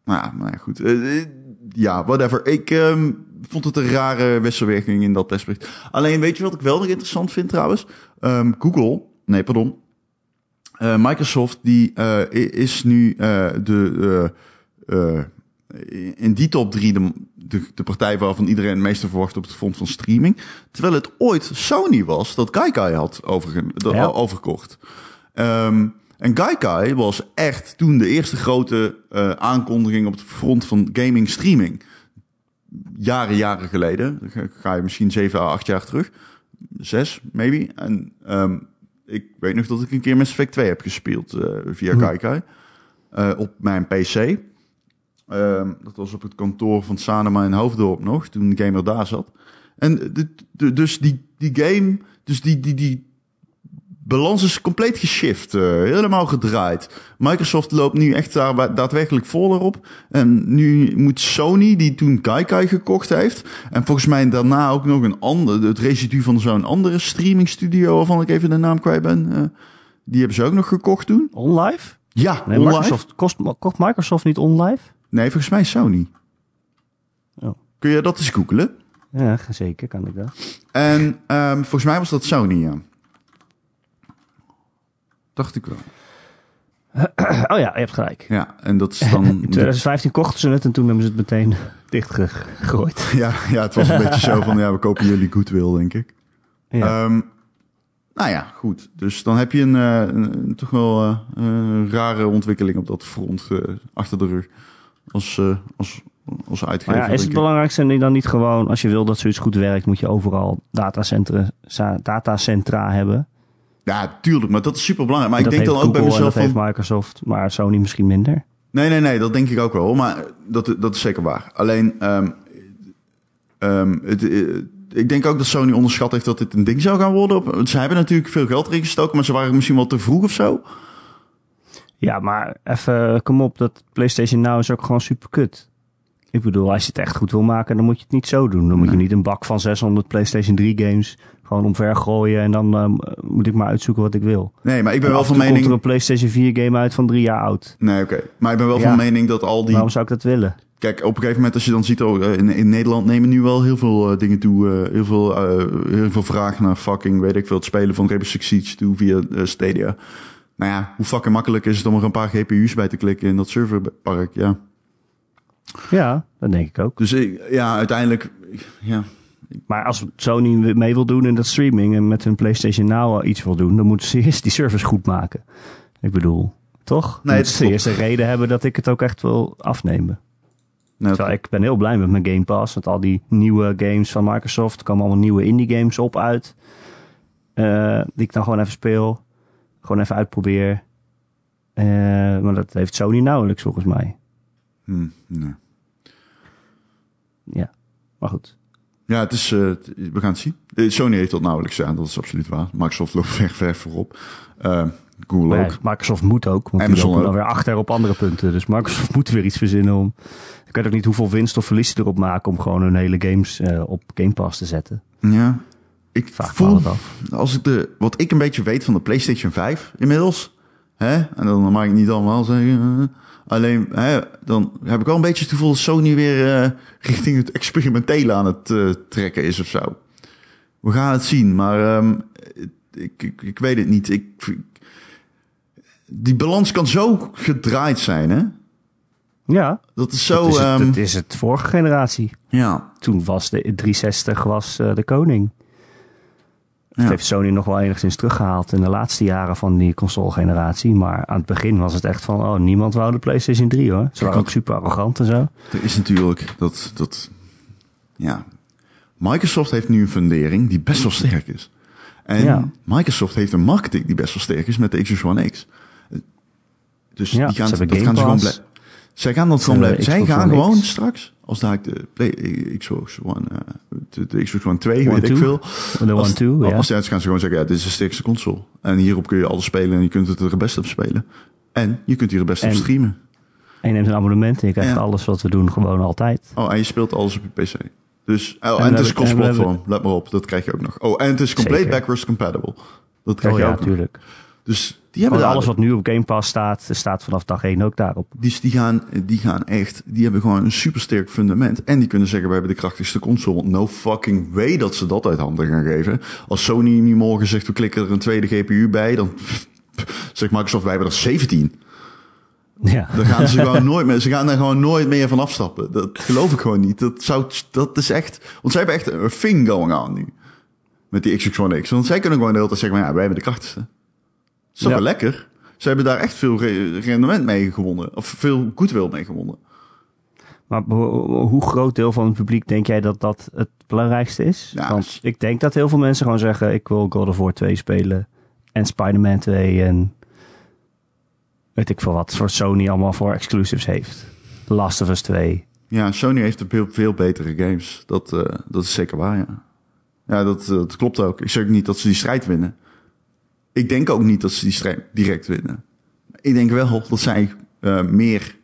nou ja, nou ja, goed. Eh, eh, ja, whatever. Ik ehm, vond het een rare wisselwerking in dat perspectief. Alleen, weet je wat ik wel nog interessant vind trouwens? Ehm, Google, nee, pardon. Microsoft, die is nu de... eh, in die top drie de, de, de partij waarvan iedereen het meeste verwacht op het front van streaming. Terwijl het ooit Sony was dat Gaikai had overge, de- Ja. overkocht. En Gaikai was echt toen de eerste grote eh, aankondiging op het front van gaming streaming. Jaren, jaren geleden. Dan ga- je misschien zeven à acht jaar terug. Zes, maybe. En ehm, ik weet nog dat ik een keer Mass Effect 2 heb gespeeld eh, via Hm. Gaikai. Eh, op mijn PC. Ehm, dat was op het kantoor van Sanema in Hoofddorp nog, toen de gamer daar zat. En de, de- dus die, die game, dus die, die, die balans is compleet geshift, eh, helemaal gedraaid. Microsoft loopt nu echt daar daadwerkelijk vol erop. En nu moet Sony, die toen Gaikai gekocht heeft, en volgens mij daarna ook nog een ander, het residu van zo'n andere streaming studio, waarvan ik even de naam kwijt ben, eh, die hebben ze ook nog gekocht toen. OnLive? Ja, Nee. Microsoft, kost, kocht Microsoft niet OnLive? Nee, volgens mij Sony. Oh. Kun je dat eens googelen? Ja, zeker kan ik dat. En ehm, volgens mij was dat Sony, ja. Dacht ik wel. Oh ja, je hebt gelijk. Ja, en dat is dan... <laughs> In 2015 kochten ze het en toen hebben ze het meteen <laughs> dichtgegooid. <laughs> ja, ja, het was een beetje zo van, ja, we kopen jullie goodwill, denk ik. Ja. Ehm, nou ja, goed. Dus dan heb je een, eh, een- een toch wel eh, een rare ontwikkeling op dat front eh, achter de rug. Als, eh, als, als uitgever, maar ja, is het denk ik. belangrijkste dan niet gewoon, als je wil dat zoiets goed werkt, moet je overal datacentra, datacentra hebben. Ja, tuurlijk, maar dat is super belangrijk. Maar ik denk dan ook bij Google mezelf dat van... heeft Microsoft, maar Sony misschien minder. Nee, nee, nee, dat denk ik ook wel. Maar dat, dat is zeker waar. Alleen, ehm, ehm, het, eh, ik denk ook dat Sony onderschat heeft dat dit een ding zou gaan worden. Ze hebben natuurlijk veel geld erin gestoken, maar ze waren misschien wel te vroeg of zo. Ja, maar even, kom op, dat PlayStation Now is ook gewoon super kut. Ik bedoel, als je het echt goed wil maken, dan moet je het niet zo doen. Dan moet je niet een bak van 600 PlayStation 3 games gewoon omver gooien en dan ehm, moet ik maar uitzoeken wat ik wil. Nee, maar ik ben En wel van toe komt er mening... een PlayStation 4 game uit van drie jaar oud. Nee, oké. Maar ik ben wel Ja. van mening dat al die... Waarom zou ik dat willen? Kijk, op een gegeven moment als je dan ziet... Oh, eh, in, in Nederland nemen nu wel heel veel eh, dingen toe. eh, heel, veel, eh, heel veel vraag naar fucking, weet ik veel, het spelen van Rainbow Six Siege toe via eh, Stadia. Nou ja, hoe fucking makkelijk is het om er een paar GPU's bij te klikken in dat serverpark? Ja. Ja, dat denk ik ook. Dus ja, uiteindelijk... Ja, Maar als Sony mee wil doen in dat streaming en met hun PlayStation Now iets wil doen, dan moeten ze eerst die service goed maken. Ik bedoel, toch? Nee, Nee, dat ze klopt. eerst een reden hebben dat ik het ook echt wil afnemen. nou, Terwijl ik ben heel blij met mijn Game Pass. Met al die nieuwe games van Microsoft. Er komen allemaal nieuwe indie games op uit. eh, die ik dan gewoon even speel. Gewoon even uitprobeer. Eh, maar dat heeft Sony nauwelijks volgens mij. hm, nee. Ja, maar goed. Ja, het is, eh, we gaan het zien. Eh, Sony heeft dat nauwelijks aan, dat is absoluut waar. Microsoft loopt <laughs> ver, ver voorop. Google ja, ook. Microsoft moet ook. Want Amazon die lopen dan weer achter op andere punten. Dus Microsoft <laughs> moet weer iets verzinnen om... Ik weet ook niet hoeveel winst of verlies ze erop maken... om gewoon hun hele games op Game Pass te zetten. Ja. Ik Vraag me voel, af. als ik de, wat ik een beetje weet van de PlayStation 5 inmiddels, hè, en dan mag ik niet allemaal zeggen, eh, alleen, hè, dan heb ik wel een beetje het gevoel dat Sony weer eh, richting het experimentele aan het eh, trekken is of zo. We gaan het zien, maar ehm, ik, ik, ik weet het niet. Ik, die balans kan zo gedraaid zijn, hè? Ja, Dat is zo. dat, is het, ehm, dat is het vorige generatie. ja, Toen was de 360 was, de koning. Dat Ja. heeft Sony nog wel enigszins teruggehaald in de laatste jaren van die console-generatie. Maar aan het begin was het echt van, oh, niemand wou de PlayStation 3 hoor. Ze waren ook super arrogant en zo. Er is natuurlijk dat, dat, ja, Microsoft heeft nu een fundering die best wel sterk is. En Ja. Microsoft heeft een marketing die best wel sterk is met de Xbox One X. Dus Ja, die gaan, ze hebben dat Game gaan ze gewoon. Zij gaan dat gewoon blijven. Zij gaan gewoon X. straks, als daar de Play, Xbox One, eh, de, de Xbox One 2, One weet ik veel. De One Two, ja. Als ze gaan ze gewoon zeggen, ja, dit is de sterkste console. En hierop kun je alles spelen en je kunt het er het beste op spelen. En je kunt hier het beste op En- streamen. En je neemt een abonnement en je krijgt alles wat we doen gewoon altijd. Oh, en je speelt alles op je PC. Dus, oh, en, het is cross-platform. Let maar op, dat krijg je ook nog. Oh, en het is compleet backwards compatible. Dat krijg Oh je ja, ook nog. tuurlijk. Dus die hebben daar, alles wat nu op Game Pass staat, staat vanaf dag 1 ook daarop. dus die gaan, die gaan echt, die hebben gewoon een supersterk fundament. En die kunnen zeggen, we hebben de krachtigste console. No fucking way dat ze dat uit handen gaan geven. Als Sony nu morgen zegt, we klikken er een tweede GPU bij, dan <laughs> zegt Microsoft, wij hebben er 17. Ja. Dan gaan ze <laughs> gewoon nooit meer, ze gaan er gewoon nooit meer van afstappen. Dat geloof ik gewoon niet. Dat zou, dat is echt, want zij hebben echt een thing going on nu. Met die Xbox One X. Want zij kunnen gewoon de hele tijd zeggen, maar ja, wij hebben de krachtigste. Is toch Ja. wel lekker? Ze hebben daar echt veel re- rendement mee gewonnen. Of veel goodwill mee gewonnen. Maar ho- hoe groot deel van het publiek denk jij dat dat het belangrijkste is? Ja, Want s- ik denk dat heel veel mensen gewoon zeggen: ik wil God of War 2 spelen en Spider-Man 2 en weet ik veel wat voor Sony allemaal voor exclusives heeft. Last of Us 2. Ja, Sony heeft veel, veel betere games. Dat, eh, dat is zeker waar, ja. Ja, dat, eh, dat klopt ook. Ik zeg niet dat ze die strijd winnen. Ik denk ook niet dat ze die direct winnen. Ik denk wel dat zij eh, meer...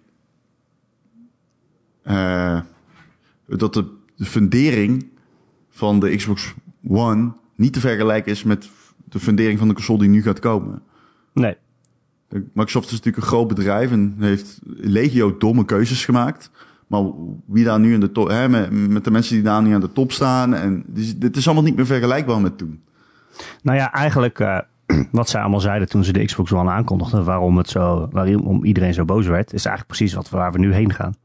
eh, dat de, de fundering van de Xbox One niet te vergelijken is met de fundering van de console die nu gaat komen. Nee, Microsoft is natuurlijk een groot bedrijf en heeft legio domme keuzes gemaakt. Maar wie daar nu in de top, hè, met, met de mensen die daar nu aan de top staan, en dit is allemaal niet meer vergelijkbaar met toen. Nou ja, eigenlijk eh, <clears throat> wat zij allemaal zeiden toen ze de Xbox One aankondigden, waarom, het zo, waarom iedereen zo boos werd, is eigenlijk precies wat, waar we nu heen gaan.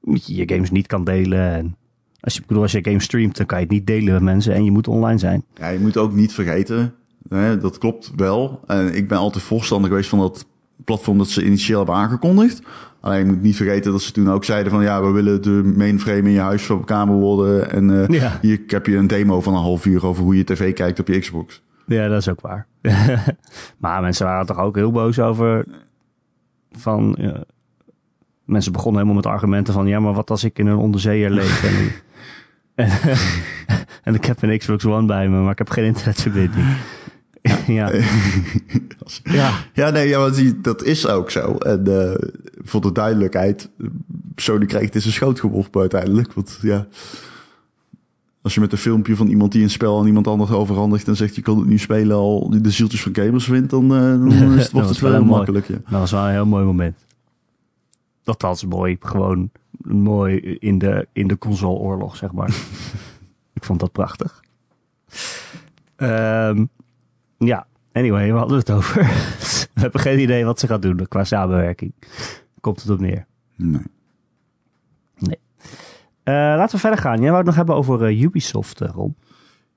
Dat je je games niet kan delen. En als je, bedoel, als je game streamt, dan kan je het niet delen met mensen en je moet online zijn. Ja, je moet ook niet vergeten, hè, dat klopt wel. En ik ben altijd voorstander geweest van dat platform dat ze initieel hebben aangekondigd. Alleen je moet niet vergeten dat ze toen ook zeiden van ja, we willen de mainframe in je huiskamer worden. En eh, Ja. hier heb je een demo van een half uur over hoe je tv kijkt op je Xbox. Ja, dat is ook waar. <laughs> maar mensen waren toch ook heel boos over. Van, eh, mensen begonnen helemaal met argumenten van: ja, maar wat als ik in een onderzeeër leef? <laughs> en, en, <laughs> en ik heb een Xbox One bij me, maar ik heb geen internetverbinding. ja. ja. Ja, nee, ja, want die- dat is ook zo. En eh, voor de duidelijkheid, Sony krijgt het in zijn schoot geworpen uiteindelijk. Want ja, als je met een filmpje van iemand die een spel aan iemand anders overhandigt en zegt je kan het nu spelen al die de zieltjes van gamers wint, dan, eh, dan <laughs> is het, wordt het wel heel makkelijk. Ja. Dat was wel een heel mooi moment. Dat was mooi. Gewoon mooi in de, in de consoleoorlog, zeg maar. <laughs> ik vond dat prachtig. Ehm, ja, anyway, we hadden het over. <laughs> we hebben geen idee wat ze gaat doen qua samenwerking. Komt het op neer. Nee. Eh, laten we verder gaan. Jij wou het nog hebben over eh, Ubisoft, eh, Ron.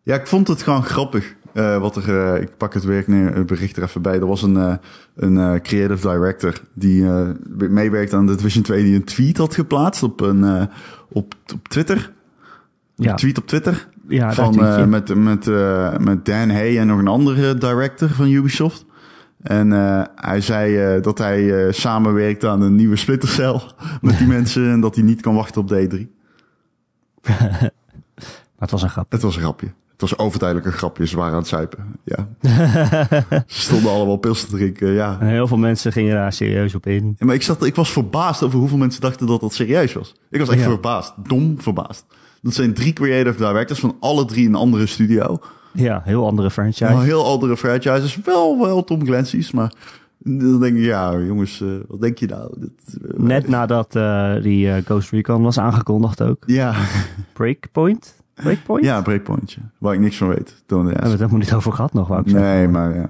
Ja, ik vond het gewoon grappig. wat er, ik pak het werk neer, het bericht er even bij. Er was een, een creative director die meewerkt aan de Division 2 die een tweet had geplaatst op, een, op, op Twitter. Ja, Een tweet op Twitter. ja van, met, met, met Dan Hay en nog een andere director van Ubisoft. En hij zei dat hij samenwerkt aan een nieuwe Splinter Cell <laughs> met die <laughs> mensen en dat hij niet kan wachten op de E3. <laughs> Maar het was een grap. Het was een grapje. Het was overduidelijk een grapje. Ze waren aan het zuipen. Ja. <laughs> Ze stonden allemaal pils te drinken. Ja. En heel veel mensen gingen daar serieus op in. Ja, Maar ik, zat, ik was verbaasd over hoeveel mensen dachten dat dat serieus was. Ik was echt Ja. verbaasd. Dom verbaasd. Dat zijn drie creative directors van alle drie een andere studio. Ja, heel andere franchise. Heel andere franchises. Wel, wel Tom Clancy's, maar <laughs> dan denk ik, ja jongens, eh, wat denk je nou? Dit, eh, Net nadat eh, die Ghost Recon was aangekondigd ook. Ja, Breakpoint? Breakpoint? ja, breakpointje. Waar ik niks van weet. Toen, hebben we het helemaal niet over gehad nog, wou ik zeggen. nee, maar ja.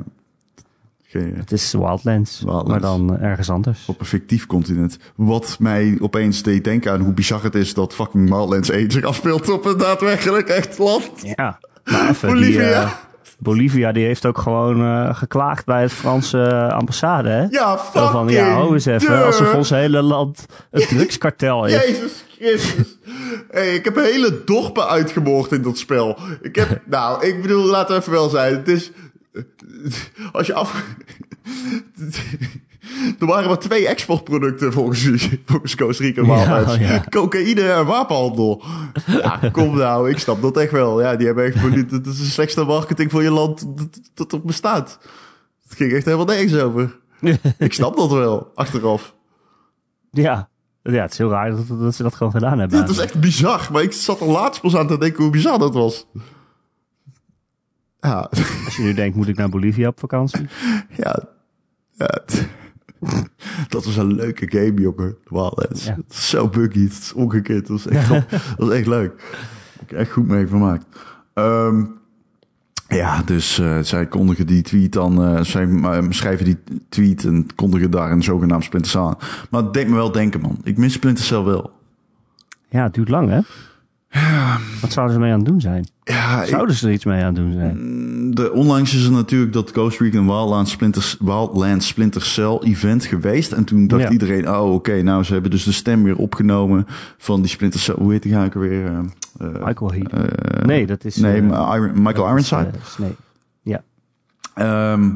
Het is Wildlands, Wildlands. maar dan ergens anders. op een fictief continent. Wat mij opeens deed denken aan hoe bizar het is dat fucking Wildlands 1 zich afspeelt op een daadwerkelijk echt land. Ja, maar even die, Bolivia. Bolivia die heeft ook gewoon eh, geklaagd bij het Franse eh, ambassade, hè? Ja, Zo fucking van, ja, hou eens even. duh. Alsof ons hele land een <laughs> drugskartel is. Jezus Christus. Hey, ik heb hele dorpen uitgemoord in dat spel. Ik heb, <laughs> nou, ik bedoel, laten we even wel zijn. Het is, als je af... Er waren maar twee exportproducten volgens, volgens Costa Rica. Ja, ja. Cocaïne en wapenhandel. Ja, kom nou, ik snap dat echt wel. Ja, die hebben echt... poli- Dat is de slechtste marketing voor je land dat, er bestaat. Het ging echt helemaal nergens over. <laughs> Ik snap dat wel, achteraf. Ja. ja, het is heel raar dat, dat ze dat gewoon gedaan hebben. Dit is echt bizar, maar ik zat er laatst pas aan te denken hoe bizar dat was. Ja, Als je nu denkt, moet ik naar Bolivia op vakantie? ja, ja. Het- Dat was een leuke game, jongen. Ja. Het is zo buggy, het is ongekend. Dat was echt, dat <laughs> was echt leuk. Ik heb er echt goed mee vermaakt. Ehm, ja, dus eh, zij kondigen die tweet dan, eh, zij eh, schrijven die tweet en kondigen daar een zogenaamd Splinter Cell aan. Maar het deed me wel denken, man. Ik mis Splinter Cell wel. Ja, het duurt lang, hè? Wat zouden ze mee aan het doen zijn? Ja, ik- Zouden ze er iets mee aan het doen zijn? De, onlangs is er natuurlijk dat Ghost Recon Wildlands Splinter, Wildlands Splinter Cell event geweest. En toen dacht Ja. iedereen, oh oké, nou ze hebben dus de stem weer opgenomen van die Splinter Cell. Hoe heet die ga ik er weer? eh, eh, Michael Heat. eh, nee, dat is... nee, Iron, Michael Ironside. Snake. Ja. Ehm,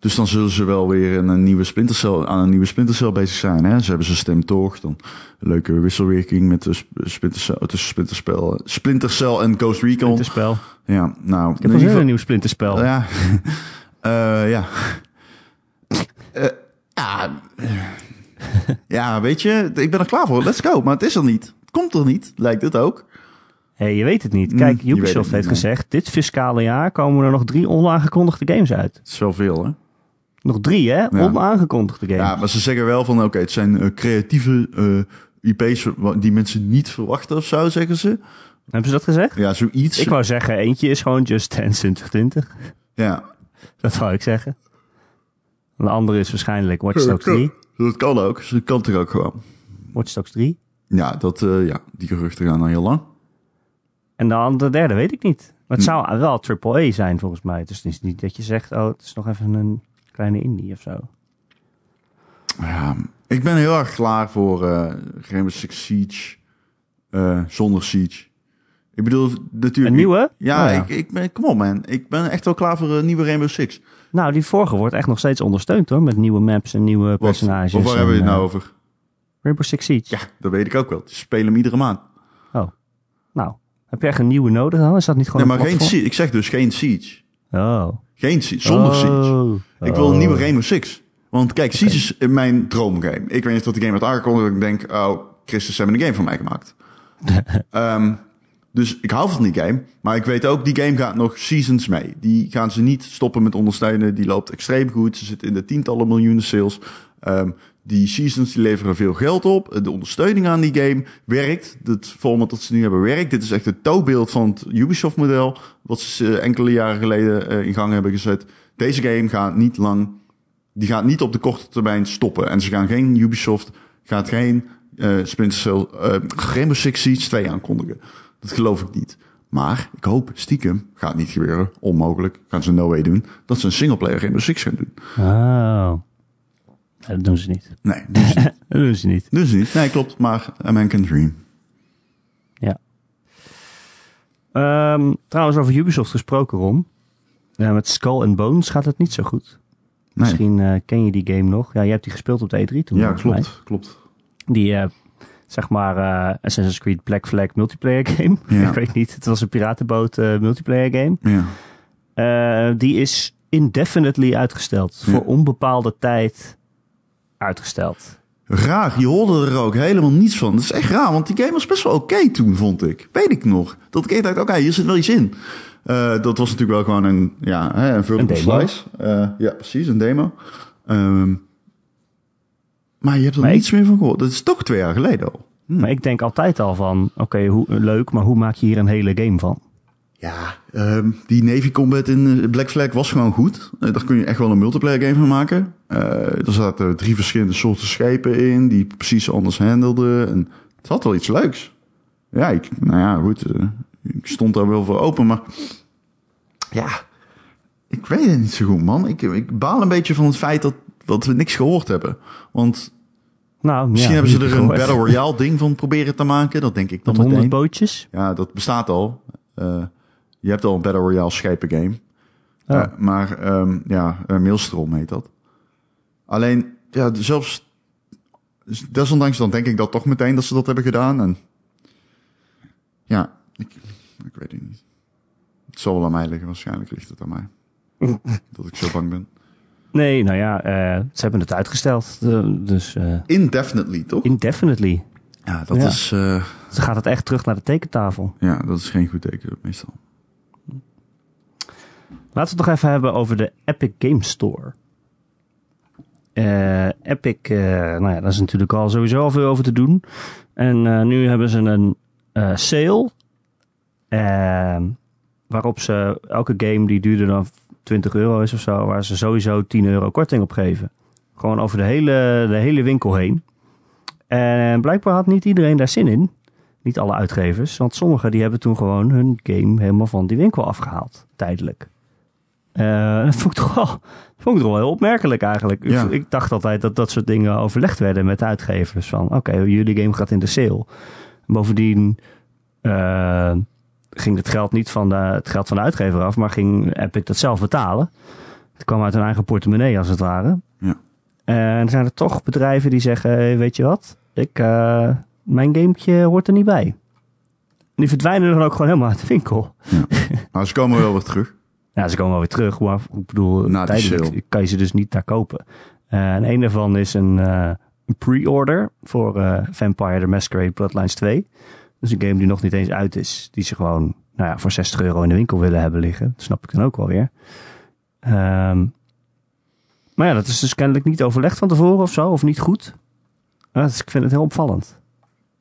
dus dan zullen ze wel weer een, een nieuwe Splinter Cell, aan een nieuwe Splinter Cell bezig zijn. Hè? Ze hebben zijn stem toch. Dan een leuke wisselwerking met de Sp- Splinter Cell, tussen Splinter, Cell, Splinter Cell en Ghost Recon. Splinterspel. Ja, nou, Ik heb in een nieuw Splinterspel. Ja. <laughs> Eh, ja. Eh, ja. ja, weet je, ik ben er klaar voor. Let's go. Maar het is er niet. Het komt er niet, lijkt het ook. hey, je weet het niet. Mm, Kijk, Ubisoft heeft gezegd, dit fiscale jaar komen er nog drie onaangekondigde games uit. Het is wel veel, hè? Nog drie, hè? Ja. Onaangekondigde games. Ja, maar ze zeggen wel van, oké, het zijn eh, creatieve eh, IP's die mensen niet verwachten of zo, zeggen ze. Hebben ze dat gezegd? Ja, zoiets. Ik wou zeggen, eentje is gewoon Just Dance 2020. Ja. Dat wou ik zeggen. En de andere is waarschijnlijk Watch Dogs 3. Dat kan ook. Dat kan toch ook gewoon. Watch Dogs 3. Ja, dat, eh, ja, die geruchten gaan al heel lang. En de derde weet ik niet. Maar het Hm. zou wel AAA zijn volgens mij. Dus het is niet dat je zegt, oh, het is nog even een kleine indie of zo. Ja, ik ben heel erg klaar voor eh Rainbow Six Siege eh, zonder Siege. Ik bedoel, natuurlijk... Een nieuwe? Ja, Oh ja. Ik, ik ben, kom op man. Ik ben echt wel klaar voor een nieuwe Rainbow Six. Nou, die vorige wordt echt nog steeds ondersteund hoor. Met nieuwe maps en nieuwe personages. Of waar en, hebben we het eh, nou over? Rainbow Six Siege. Ja, dat weet ik ook wel. Ze spelen hem iedere maand. Nou, heb je echt een nieuwe nodig dan? Is dat niet gewoon Nee, maar geen? Siege. Ik zeg dus geen Siege. Oh. Geen. Zonder Siege. Oh. Ik wil een Oh. nieuwe Rainbow Six. Want kijk, Siege is mijn droomgame. Ik weet niet of de game werd aangekondigd. dat Ik denk, oh, Christus hebben een game van mij gemaakt. <laughs> Ehm, dus ik hou van die game. Maar ik weet ook, die game gaat nog seasons mee. Die gaan ze niet stoppen met ondersteunen. Die loopt extreem goed. Ze zit in de tientallen miljoenen sales. Ehm, die seasons die leveren veel geld op. De ondersteuning aan die game werkt. Het format dat ze nu hebben werkt. Dit is echt het toonbeeld van het Ubisoft-model. Wat ze eh, enkele jaren geleden eh, in gang hebben gezet. Deze game gaat niet lang die gaat niet op de korte termijn stoppen. En ze gaan geen Ubisoft, gaat geen eh Splinter Cell, eh, Rainbow Six Siege 2 aankondigen. Dat geloof ik niet. Maar ik hoop stiekem, gaat niet gebeuren, onmogelijk, gaan ze no way doen, dat ze een singleplayer Rainbow Six gaan doen. Oh. Nee, dat doen ze niet. Nee, doen ze niet. <laughs> Dat doen ze niet. Doen ze niet. Nee, klopt, maar a man can dream. Ja. Ehm, trouwens, over Ubisoft gesproken, Ron. Ja, met Skull and Bones gaat het niet zo goed. Nee. Misschien eh, ken je die game nog. Ja, je hebt die gespeeld op de E3 toen. Ja, mij. klopt, klopt. Die, eh, zeg maar, eh, Assassin's Creed Black Flag multiplayer game. <laughs> Ja. ik weet niet, het was een piratenboot multiplayer game. Ja. Die is indefinitely uitgesteld. Ja. Voor onbepaalde tijd uitgesteld. Raar, je hoorde er ook helemaal niets van. Dat is echt raar, want die game was best wel oké toen, vond ik. Weet ik nog. Dat ik dacht, oké, hier zit wel iets in. Eh, dat was natuurlijk wel gewoon een, ja, hè, een vertical slice. Eh, ja, precies, een demo. Ehm, maar je hebt er Maar ik- niets meer van gehoord. Dat is toch twee jaar geleden al. Maar ik denk altijd al van, oké, leuk, maar hoe maak je hier een hele game van? Ja, ehm, die Navy Combat in eh, Black Flag was gewoon goed. Eh, daar kun je echt wel een multiplayer game van maken. Eh, er zaten drie verschillende soorten schepen in, die precies anders handelden. En het had wel iets leuks. Ja, ik, nou ja, goed. ik stond daar wel voor open, maar... Ja, Ik weet het niet zo goed, man. Ik, ik baal een beetje van het feit dat, dat we niks gehoord hebben. Want Nou, misschien ja, hebben ze er een. Battle Royale ding van proberen te maken. Dat denk ik dan Met bootjes. Ja, dat bestaat al. Eh, je hebt al een Battle Royale schepen game. Eh, maar ehm, ja, uh, Maelstrom heet dat. Alleen, ja, zelfs... Desondanks dan denk ik dat toch meteen dat ze dat hebben gedaan. En ja, ik, ik weet het niet. Het zal wel aan mij liggen, waarschijnlijk ligt het aan mij. <laughs> dat ik zo bang ben. Nee, nou ja, eh, ze hebben het uitgesteld. dus Indefinitely, toch? indefinitely. Ja, dat Ja. is... Ze gaat het echt terug naar de tekentafel. ja, dat is geen goed teken meestal. Laten we het nog even hebben over de Epic Game Store. Eh, Epic, eh, nou ja, daar is natuurlijk al sowieso al veel over te doen. En eh, nu hebben ze een sale. eh, waarop ze elke game die duurder dan 20 euro is of zo, waar ze sowieso 10 euro korting op geven. Gewoon over de hele, de hele winkel heen. En blijkbaar had niet iedereen daar zin in. Niet alle uitgevers. Want sommigen die hebben toen gewoon hun game helemaal van die winkel afgehaald. Tijdelijk. Eh, <laughs> dat vond ik toch wel, vond ik toch wel heel opmerkelijk eigenlijk. Ik- Ja. Ik, dacht altijd dat dat soort dingen overlegd werden met de uitgevers. Van oké, jullie game gaat in de sale. Bovendien eh, ging het geld niet van de, het geld van de uitgever af, maar ging Epic dat zelf betalen. Het kwam uit hun eigen portemonnee als het ware. Ja. En er zijn er toch bedrijven die zeggen, hey, weet je wat, ik, eh, mijn gametje hoort er niet bij. En die verdwijnen dan ook gewoon helemaal uit de winkel. Maar ze komen wel weer terug. Ja, ze komen wel weer terug, maar ik bedoel, Na die tijdelijk kan je ze dus niet daar kopen. Eh, en een daarvan is een, eh, een pre-order voor eh, Vampire the Masquerade Bloodlines 2. Dus een game die nog niet eens uit is, die ze gewoon nou ja, voor 60 euro in de winkel willen hebben liggen. Dat snap ik dan ook wel weer. Ehm, maar ja, dat is dus kennelijk niet overlegd van tevoren of zo, of niet goed. Dus ik vind het heel opvallend.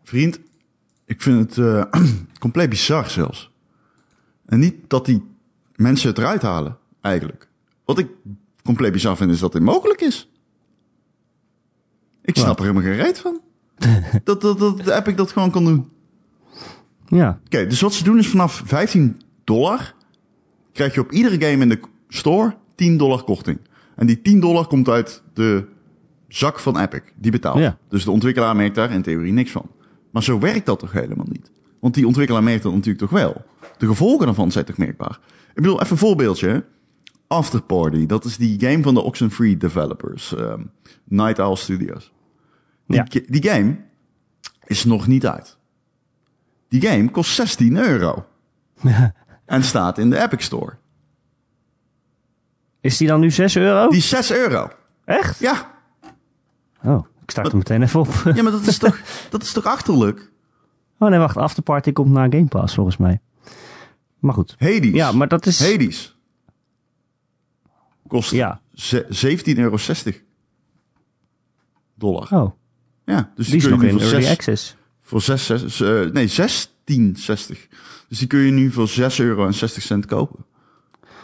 Vriend, ik vind het <clears throat> compleet bizar zelfs. En niet dat die mensen het eruit halen, eigenlijk. Wat ik compleet bizar vind, is dat dit mogelijk is. Ik snap er helemaal geen reet van. <laughs> dat, dat, dat de Epic dat gewoon kan doen. Ja, Oké, dus wat ze doen is vanaf 15 dollar... krijg je op iedere game in de store 10 dollar korting. En die 10 dollar komt uit de zak van Epic. Die betaalt. Ja. Dus de ontwikkelaar merkt daar in theorie niks van. Maar zo werkt dat toch helemaal niet? Want die ontwikkelaar merkt dat natuurlijk toch wel. De gevolgen daarvan zijn toch merkbaar? Ik bedoel, even een voorbeeldje. Afterparty, dat is die game van de Oxenfree developers. ehm, Night Owl Studios. Die, Ja. ga- die game is nog niet uit. Die game kost 16 euro. <laughs> en staat in de Epic Store. is die dan nu 6 euro? Die is 6 euro. Echt? Ja, Oh, ik start hem meteen even op. ja maar dat is, <laughs> toch, dat is toch achterlijk? Oh nee, wacht. Afterparty komt na Game Pass volgens mij. Maar goed. Hades. Ja, maar dat is... Hades. Kost Ja. ze- 17,60 euro. Dollar. Oh, Ja, dus die is kun je nog in voor Early zes- Access. Voor 6, 6 eh, nee, 16,60. Dus die kun je nu voor 6 euro en 60 cent kopen.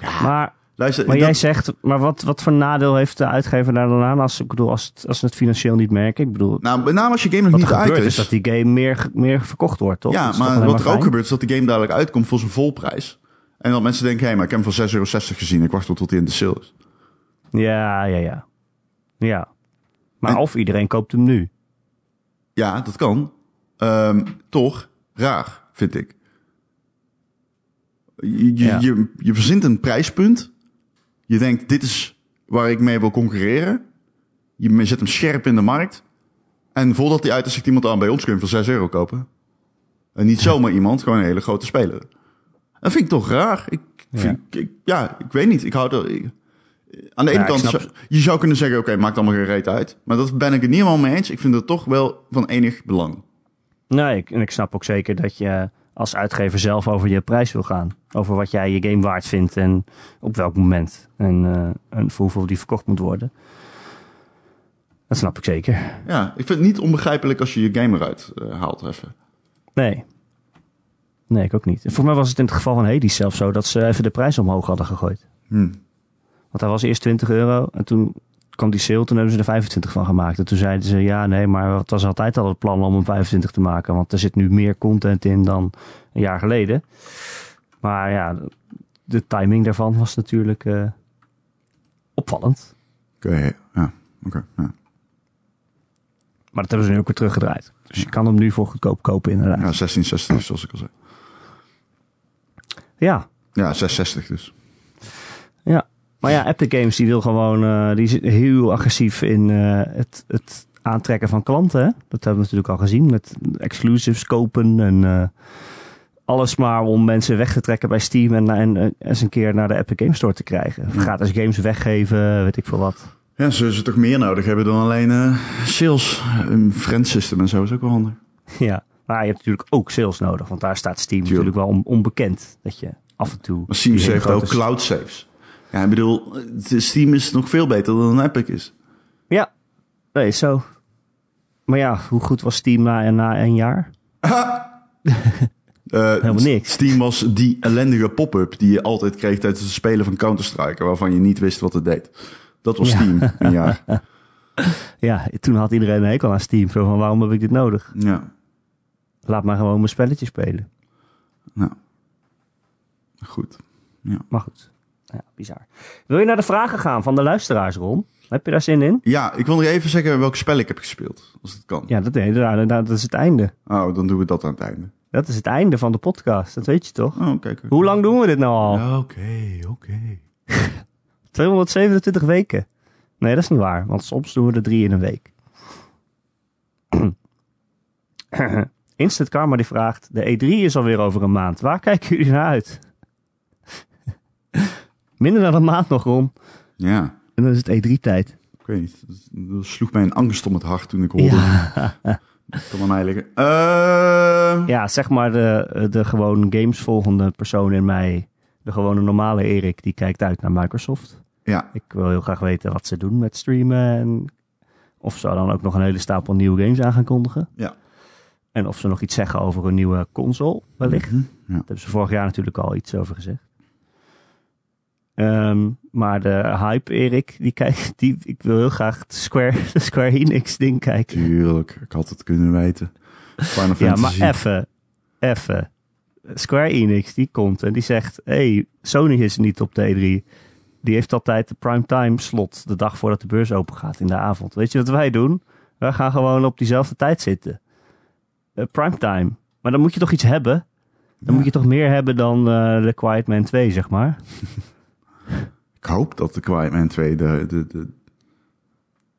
Maar, Luister, maar dat- jij zegt... Maar wat, wat voor nadeel heeft de uitgever daar dan aan? Als, ik bedoel, als, het, als ze het financieel niet merken. Ik bedoel, nou, met name als je game nog niet uit gebeurt is. is dat die game meer, meer verkocht wordt, toch? Ja, maar wat er ook gebeurt is dat de game dadelijk uitkomt voor zijn volprijs. En dat mensen denken, hé, maar ik heb hem voor 6,60 euro gezien. Ik wacht tot hij in de sale is. Ja, ja, ja. Ja. Maar En- of iedereen koopt hem nu. Ja, dat kan. Ehm, toch raar, vind ik. Je, je, Ja. je, je verzint een prijspunt. Je denkt, dit is waar ik mee wil concurreren. Je zet hem scherp in de markt. En voordat die uit is, zegt iemand aan, bij ons kun je hem voor 6 euro kopen. En niet zomaar iemand, gewoon een hele grote speler. Dat vind ik toch raar. Ik, vind, ik, ja, ik weet niet. Ik hou er... ik- aan de ene Ja, kant, zou- je zou kunnen zeggen, oké, maakt allemaal geen reet uit. Maar dat ben ik het niet helemaal mee eens. Ik vind het toch wel van enig belang. Nee, ik, en ik snap ook zeker dat je als uitgever zelf over je prijs wil gaan. Over wat jij je game waard vindt en op welk moment. En, eh, en voor hoeveel die verkocht moet worden. Dat snap ik zeker. Ja, ik vind het niet onbegrijpelijk als je je game eruit eh, haalt even. Nee. Nee, ik ook niet. Volgens mij was het in het geval van Hades zelfs zo dat ze even de prijs omhoog hadden gegooid. Hm. Want hij was eerst 20 euro en toen kwam die sale, toen hebben ze er 25 van gemaakt. En toen zeiden ze, ja nee, maar het was altijd al het plan om hem 25 te maken. Want er zit nu meer content in dan een jaar geleden. Maar ja, de timing daarvan was natuurlijk eh, opvallend. Oké, ja. Oké, ja. Maar dat hebben ze nu ook weer teruggedraaid. Dus je kan hem nu voor goedkoop kopen inderdaad. ja, 1660 zoals ik al zei. Ja, Ja, 660 dus. ja. Maar ja, Epic Games die wil gewoon, eh, die is heel agressief in eh, het, het aantrekken van klanten. Hè? Dat hebben we natuurlijk al gezien met exclusives kopen en alles maar om mensen weg te trekken bij Steam en, en eh, eens een keer naar de Epic Games Store te krijgen. Gratis games weggeven, weet ik veel wat. Ja, zullen ze toch meer nodig hebben dan alleen eh, sales? Een friend system en zo is ook wel handig. <laughs> Ja, maar je hebt natuurlijk ook sales nodig, want daar staat Steam Tuurlijk. natuurlijk wel on- onbekend. Dat je af en toe... Maar Steam heeft ook cloud saves. Ja, ik bedoel, Steam is nog veel beter dan Epic is. Ja, nee, zo. Maar ja, hoe goed was Steam na, na een jaar? <laughs> <laughs> Eh, Helemaal niks. Steam was die ellendige pop-up die je altijd kreeg tijdens het spelen van Counter-Strike, waarvan je niet wist wat het deed. Dat was Ja. Steam, een jaar. <laughs> Ja, toen had iedereen een hekel aan Steam. Zo van, waarom heb ik dit nodig? Ja, Laat maar gewoon mijn spelletje spelen. nou. Goed. Maar goed, ja, bizar. Wil je naar de vragen gaan van de luisteraars, Ron? Heb je daar zin in? Ja, ik wil nog even zeggen welk spel ik heb gespeeld, als het kan. Ja, dat, dat is het einde. Oh, dan doen we dat aan het einde. Dat is het einde van de podcast, dat weet je toch? Oh, kijk. Hoe lang doen we dit nou al? Ja, Oké, oké. <laughs> 227 weken. Nee, dat is niet waar, want soms doen we er drie in een week. <clears throat> Instant Karma die vraagt, de E3 is alweer over een maand. Waar kijken jullie naar uit? <laughs> Minder dan een maand nog, Ron. Ja, En dan is het E3-tijd. ik weet niet. Dat- Dat sloeg mij een angst om het hart toen ik hoorde. Ja. <laughs> Kan aan mij liggen. Eh, ja, zeg maar de, de gewoon games volgende persoon in mij. De gewone normale Erik, die kijkt uit naar Microsoft. ja. Ik wil heel graag weten wat ze doen met streamen. En of ze dan ook nog een hele stapel nieuwe games aan gaan kondigen. Ja. En of ze nog iets zeggen over een nieuwe console, wellicht. Ja. Daar hebben ze vorig jaar natuurlijk al iets over gezegd. Ehm, maar de hype, Erik, die kijkt, die, ik wil heel graag het Square, <laughs> de Square Enix ding kijken. Tuurlijk, ik had het kunnen weten. Final Ja, maar even, even. Square Enix, die komt en die zegt, hey, Sony is niet op de E3. Die heeft altijd de primetime slot, de dag voordat de beurs open gaat in de avond. Weet je wat wij doen? Wij gaan gewoon op diezelfde tijd zitten. Eh, primetime. Maar dan moet je toch iets hebben? Dan Ja. moet je toch meer hebben dan eh The Quiet Man 2, zeg maar. <laughs> Ik hoop dat de Quiet Man 2 de, de, de,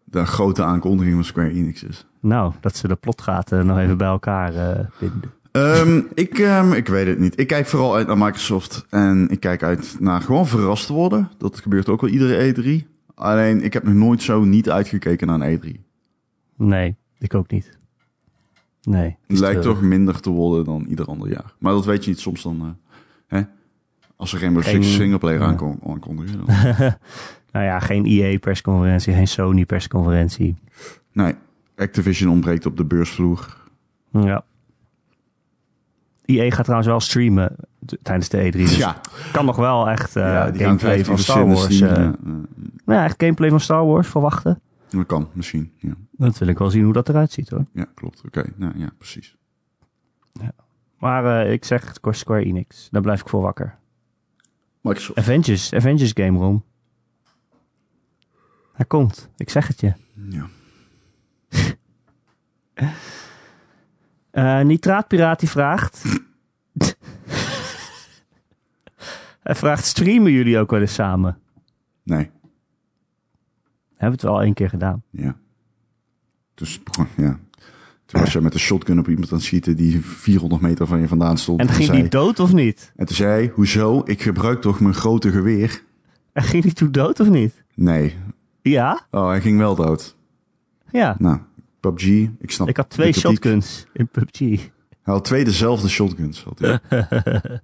de grote aankondiging van Square Enix is. Nou, dat ze de plotgaten nog even bij elkaar eh binden. Ehm, ik, ehm, ik weet het niet. Ik kijk vooral uit naar Microsoft. En ik kijk uit naar gewoon verrast te worden. Dat gebeurt ook wel iedere E3. Alleen, ik heb nog nooit zo niet uitgekeken naar een E3. Nee, ik ook niet. Nee. Het lijkt toch minder te worden dan ieder ander jaar. Maar dat weet je niet soms dan... eh, hè? Als er Rainbow Geen- Six singleplayer ja. aankon- aankondigen. Dan... <laughs> Nou ja, geen EA-persconferentie, geen Sony-persconferentie. nee, Activision ontbreekt op de beursvloer. Ja. EA gaat trouwens wel streamen tijdens de E3. Dus ja, kan nog wel echt eh, ja, gameplay van Star Wars. eh, eh, nou ja, echt gameplay van Star Wars verwachten. dat kan, misschien. Ja, Dat wil ik wel zien hoe dat eruit ziet hoor. ja klopt. Oké, nou ja, precies. Maar eh, ik zeg Square Enix. Daar blijf ik voor wakker. Microsoft. Avengers, Avengers Game Room. Hij komt. Ik zeg het je. Ja. <laughs> Eh Nitraatpiraat die vraagt. <laughs> Hij vraagt: streamen jullie ook wel eens samen? Nee, Hebben we het wel één keer gedaan. ja. Dus, ja. Toen was je met een shotgun op iemand aan het schieten die 400 meter van je vandaan stond. En ging zei, die dood of niet? en toen zei hij, hoezo? Ik gebruik toch mijn grote geweer? En ging die toen dood of niet? Nee. Ja? Oh, hij ging wel dood. Ja. Nou, PUBG, ik snap Ik had twee shotguns in PUBG. Hij had twee dezelfde shotguns. Had hij. <laughs>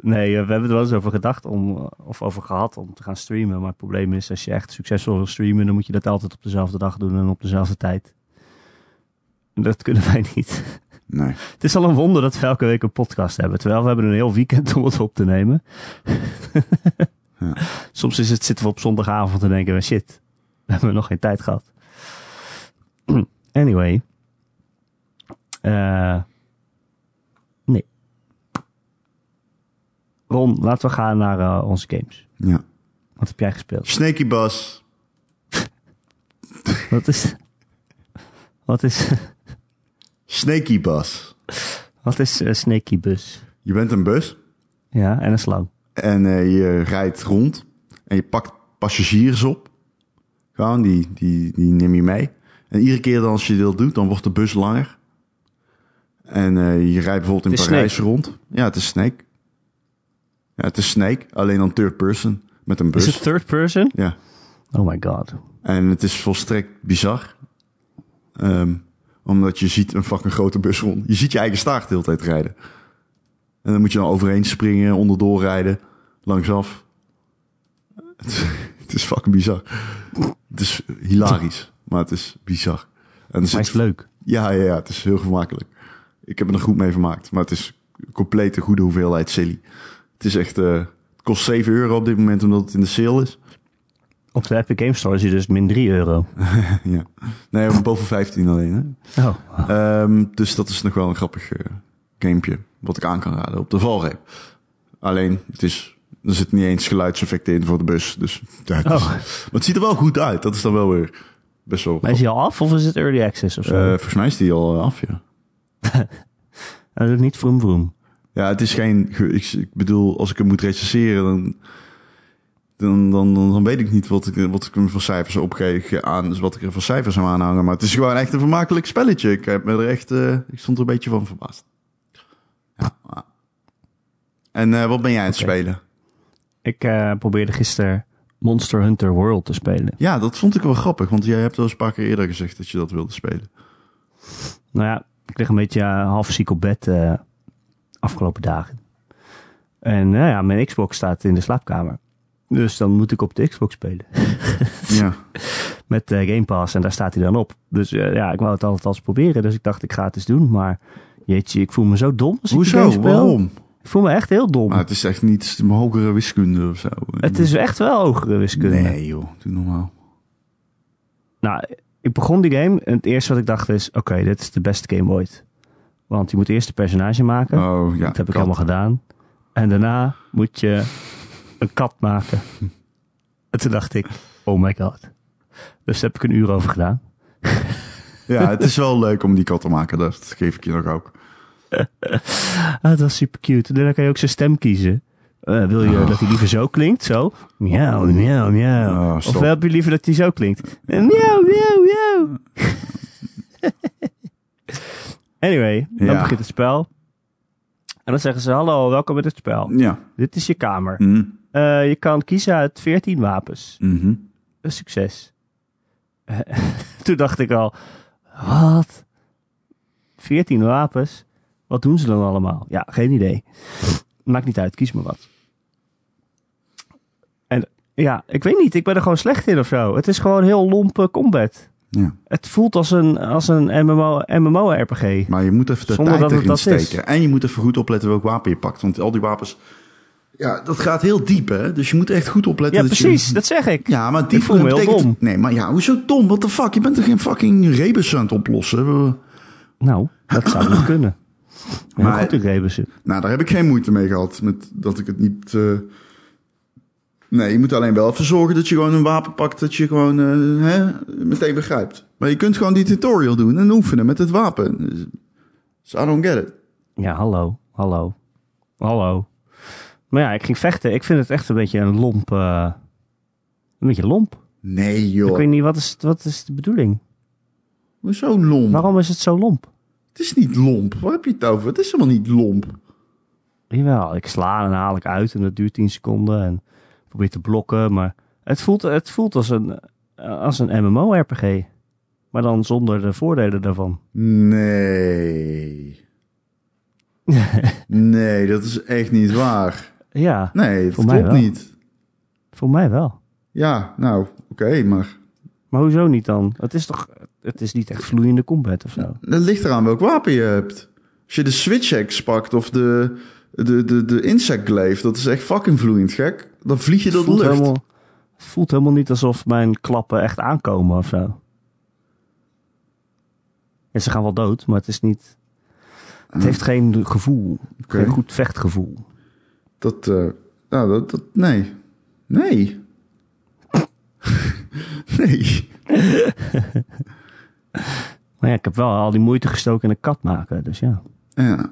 Nee, eh, we hebben er wel eens over gedacht om, eh, of over gehad om te gaan streamen. Maar het probleem is, als je echt succesvol wil streamen, dan moet je dat altijd op dezelfde dag doen en op dezelfde tijd. Dat kunnen wij niet. Nee. Het is al een wonder dat we elke week een podcast hebben. Terwijl we hebben een heel weekend om het op te nemen. <laughs> Ja. Soms is het, zitten we op zondagavond en denken we, shit, we hebben nog geen tijd gehad. <clears throat> Anyway. Eh, nee. Ron, laten we gaan naar eh, onze games. Ja. Wat heb jij gespeeld? Snaky Bus. <laughs> Wat is... Wat is... Snaky Bus. Wat is eh, Snaky Bus? Je bent een bus Ja, en een slang. en eh, je rijdt rond en je pakt passagiers op. Gewoon, die, die, die neem je mee. En iedere keer dan als je dat doet, dan wordt de bus langer. En eh, je rijdt bijvoorbeeld in Parijs Snake. rond. Ja, het is Snake. Ja, het is Snake, alleen dan third person met een bus. Is het third person? Ja. Oh my god. En het is volstrekt bizar. Ehm, omdat je ziet een fucking grote bus rond. Je ziet je eigen staart de hele tijd rijden. En dan moet je dan overheen springen, onderdoor rijden, langsaf. Het, is- <laughs> het is fucking bizar. Het is hilarisch, maar het is bizar. En Hij is leuk. ja, ja, ja, het is heel vermakelijk. Ik heb er nog goed mee vermaakt, maar het is een complete goede hoeveelheid silly. Het is echt, eh, het kost 7 euro op dit moment omdat het in de sale is. Op de Epic Game Store is hij dus min 3 euro. <laughs> ja. Nee, boven 15 alleen. Hè? Oh. Ehm, dus dat is nog wel een grappig eh gamepje. Wat ik aan kan raden op de valreep. Alleen, het is, er zitten niet eens geluidseffecten in voor de bus. Dus ja, het, is- Oh. maar het ziet er wel goed uit. Dat is dan wel weer best wel... Maar is hij al af of is het early access of zo? Eh, volgens mij is die al eh, af, ja. <laughs> Dat doet niet vroom vroom. Ja, het is geen... ge- Ik, ik bedoel, als ik hem moet recenseren, dan... Dan, dan, dan, dan weet ik niet wat ik, wat ik hem voor cijfers opgeef aan, dus wat ik er voor cijfers aan aanhangen. Maar het is gewoon echt een vermakelijk spelletje. Ik heb me er echt, eh, ik stond er een beetje van verbaasd. Ja. En eh, wat ben jij aan het spelen? Ik eh, probeerde gisteren Monster Hunter World te spelen. Ja, dat vond ik wel grappig, want jij hebt wel eens een paar keer eerder gezegd dat je dat wilde spelen. Nou ja, ik lig een beetje half ziek op bed afgelopen dagen. En nou ja, mijn Xbox staat in de slaapkamer. Dus dan moet ik op de Xbox spelen. <laughs> Ja, <laughs> Met eh, Game Pass en daar staat hij dan op. Dus eh, ja, ik wou het altijd al eens proberen. Dus ik dacht, ik ga het eens doen. Maar jeetje, ik voel me zo dom als ik die game hoezo? speel. Waarom? Ik voel me echt heel dom. Maar het is echt niet hogere wiskunde of zo. het is echt wel hogere wiskunde. Nee joh, doe normaal. Nou, ik begon die game en het eerste wat ik dacht is... Oké, dit is de beste game ooit. Want je moet eerst een personage maken. Oh ja, dat heb ik kat. helemaal gedaan. En daarna moet je een kat maken. <laughs> en toen dacht ik, oh my god. Dus daar heb ik een uur over gedaan. <laughs> Ja, het is wel leuk om die kat te maken, dat geef ik je nog ook. <laughs> Ah, dat was super cute. En dan kan je ook zijn stem kiezen. Eh, wil je dat hij liever zo klinkt? Zo? Miauw, miauw, miauw. Oh, of heb je liever dat hij zo klinkt? Eh, Miauw, miauw, miauw. anyway, dan Ja. begint het spel. En dan zeggen ze, hallo, welkom in het spel. Ja. Dit is je kamer. Mhm. Eh, je kan kiezen uit 14 wapens. Mhm. Een succes. <laughs> Toen dacht ik al, wat? 14 wapens? Wat doen ze dan allemaal? Ja, geen idee. Maakt niet uit, kies maar wat. En ja, ik weet niet, ik ben er gewoon slecht in of zo. Het is gewoon heel lompe combat. Ja. Het voelt als een, als een MMO, MMO-RPG. Maar je moet even de Zonder tijd dat erin is. steken. En je moet even goed opletten welk wapen je pakt. Want al die wapens... Ja, dat gaat heel diep, hè? Dus je moet echt goed opletten. Ja, dat precies, Je... dat zeg ik. Ja, maar diep Ik voel me heel betekent- dom. Nee, maar ja, hoezo dom? What the fuck? Je bent er geen fucking rebus aan het oplossen. Nou, dat zou niet <laughs> kunnen. Maar- goed in Rebussen. Nou, daar heb ik geen moeite mee gehad. Met dat ik het niet... eh, Nee, je moet alleen wel even zorgen dat je gewoon een wapen pakt dat je gewoon eh, hè, meteen begrijpt. Maar je kunt gewoon die tutorial doen en oefenen met het wapen. Dus, dus I don't get it. Ja, hallo, hallo, hallo. Maar ja, ik ging vechten. Ik vind het echt een beetje een lomp. eh, een beetje lomp. Nee joh, Ik weet niet, wat is, wat is de bedoeling? hoezo lomp? Waarom is het zo lomp? Het is niet lomp. Waar heb je het over? Het is helemaal niet lomp. Jawel, ik sla en haal ik uit en dat duurt 10 seconden en probeer te blokken. Maar het voelt, het voelt als een, als een MMO-RPG. Maar dan zonder de voordelen daarvan. Nee. <laughs> Nee, dat is echt niet waar. Ja, Nee, dat Voor mij klopt wel. niet. voor mij wel. Ja, nou, oké, maar... Maar hoezo niet dan? Het is toch, het is niet echt vloeiende combat of zo. Dat ligt eraan welk wapen je hebt. Als je de Switch pakt of de, de, de, de Insect Glaive, dat is echt fucking vloeiend gek. Dan vlieg je door de lucht. helemaal, het voelt helemaal niet alsof mijn klappen echt aankomen of zo. Ja, ze gaan wel dood, maar het is niet... Het heeft geen gevoel. Oké. Geen goed vechtgevoel. Dat, eh, nou, dat, dat, nee. Nee. <laughs> nee. <laughs> Maar ja, ik heb wel al die moeite gestoken in een kat maken. Dus ja, Ja. dat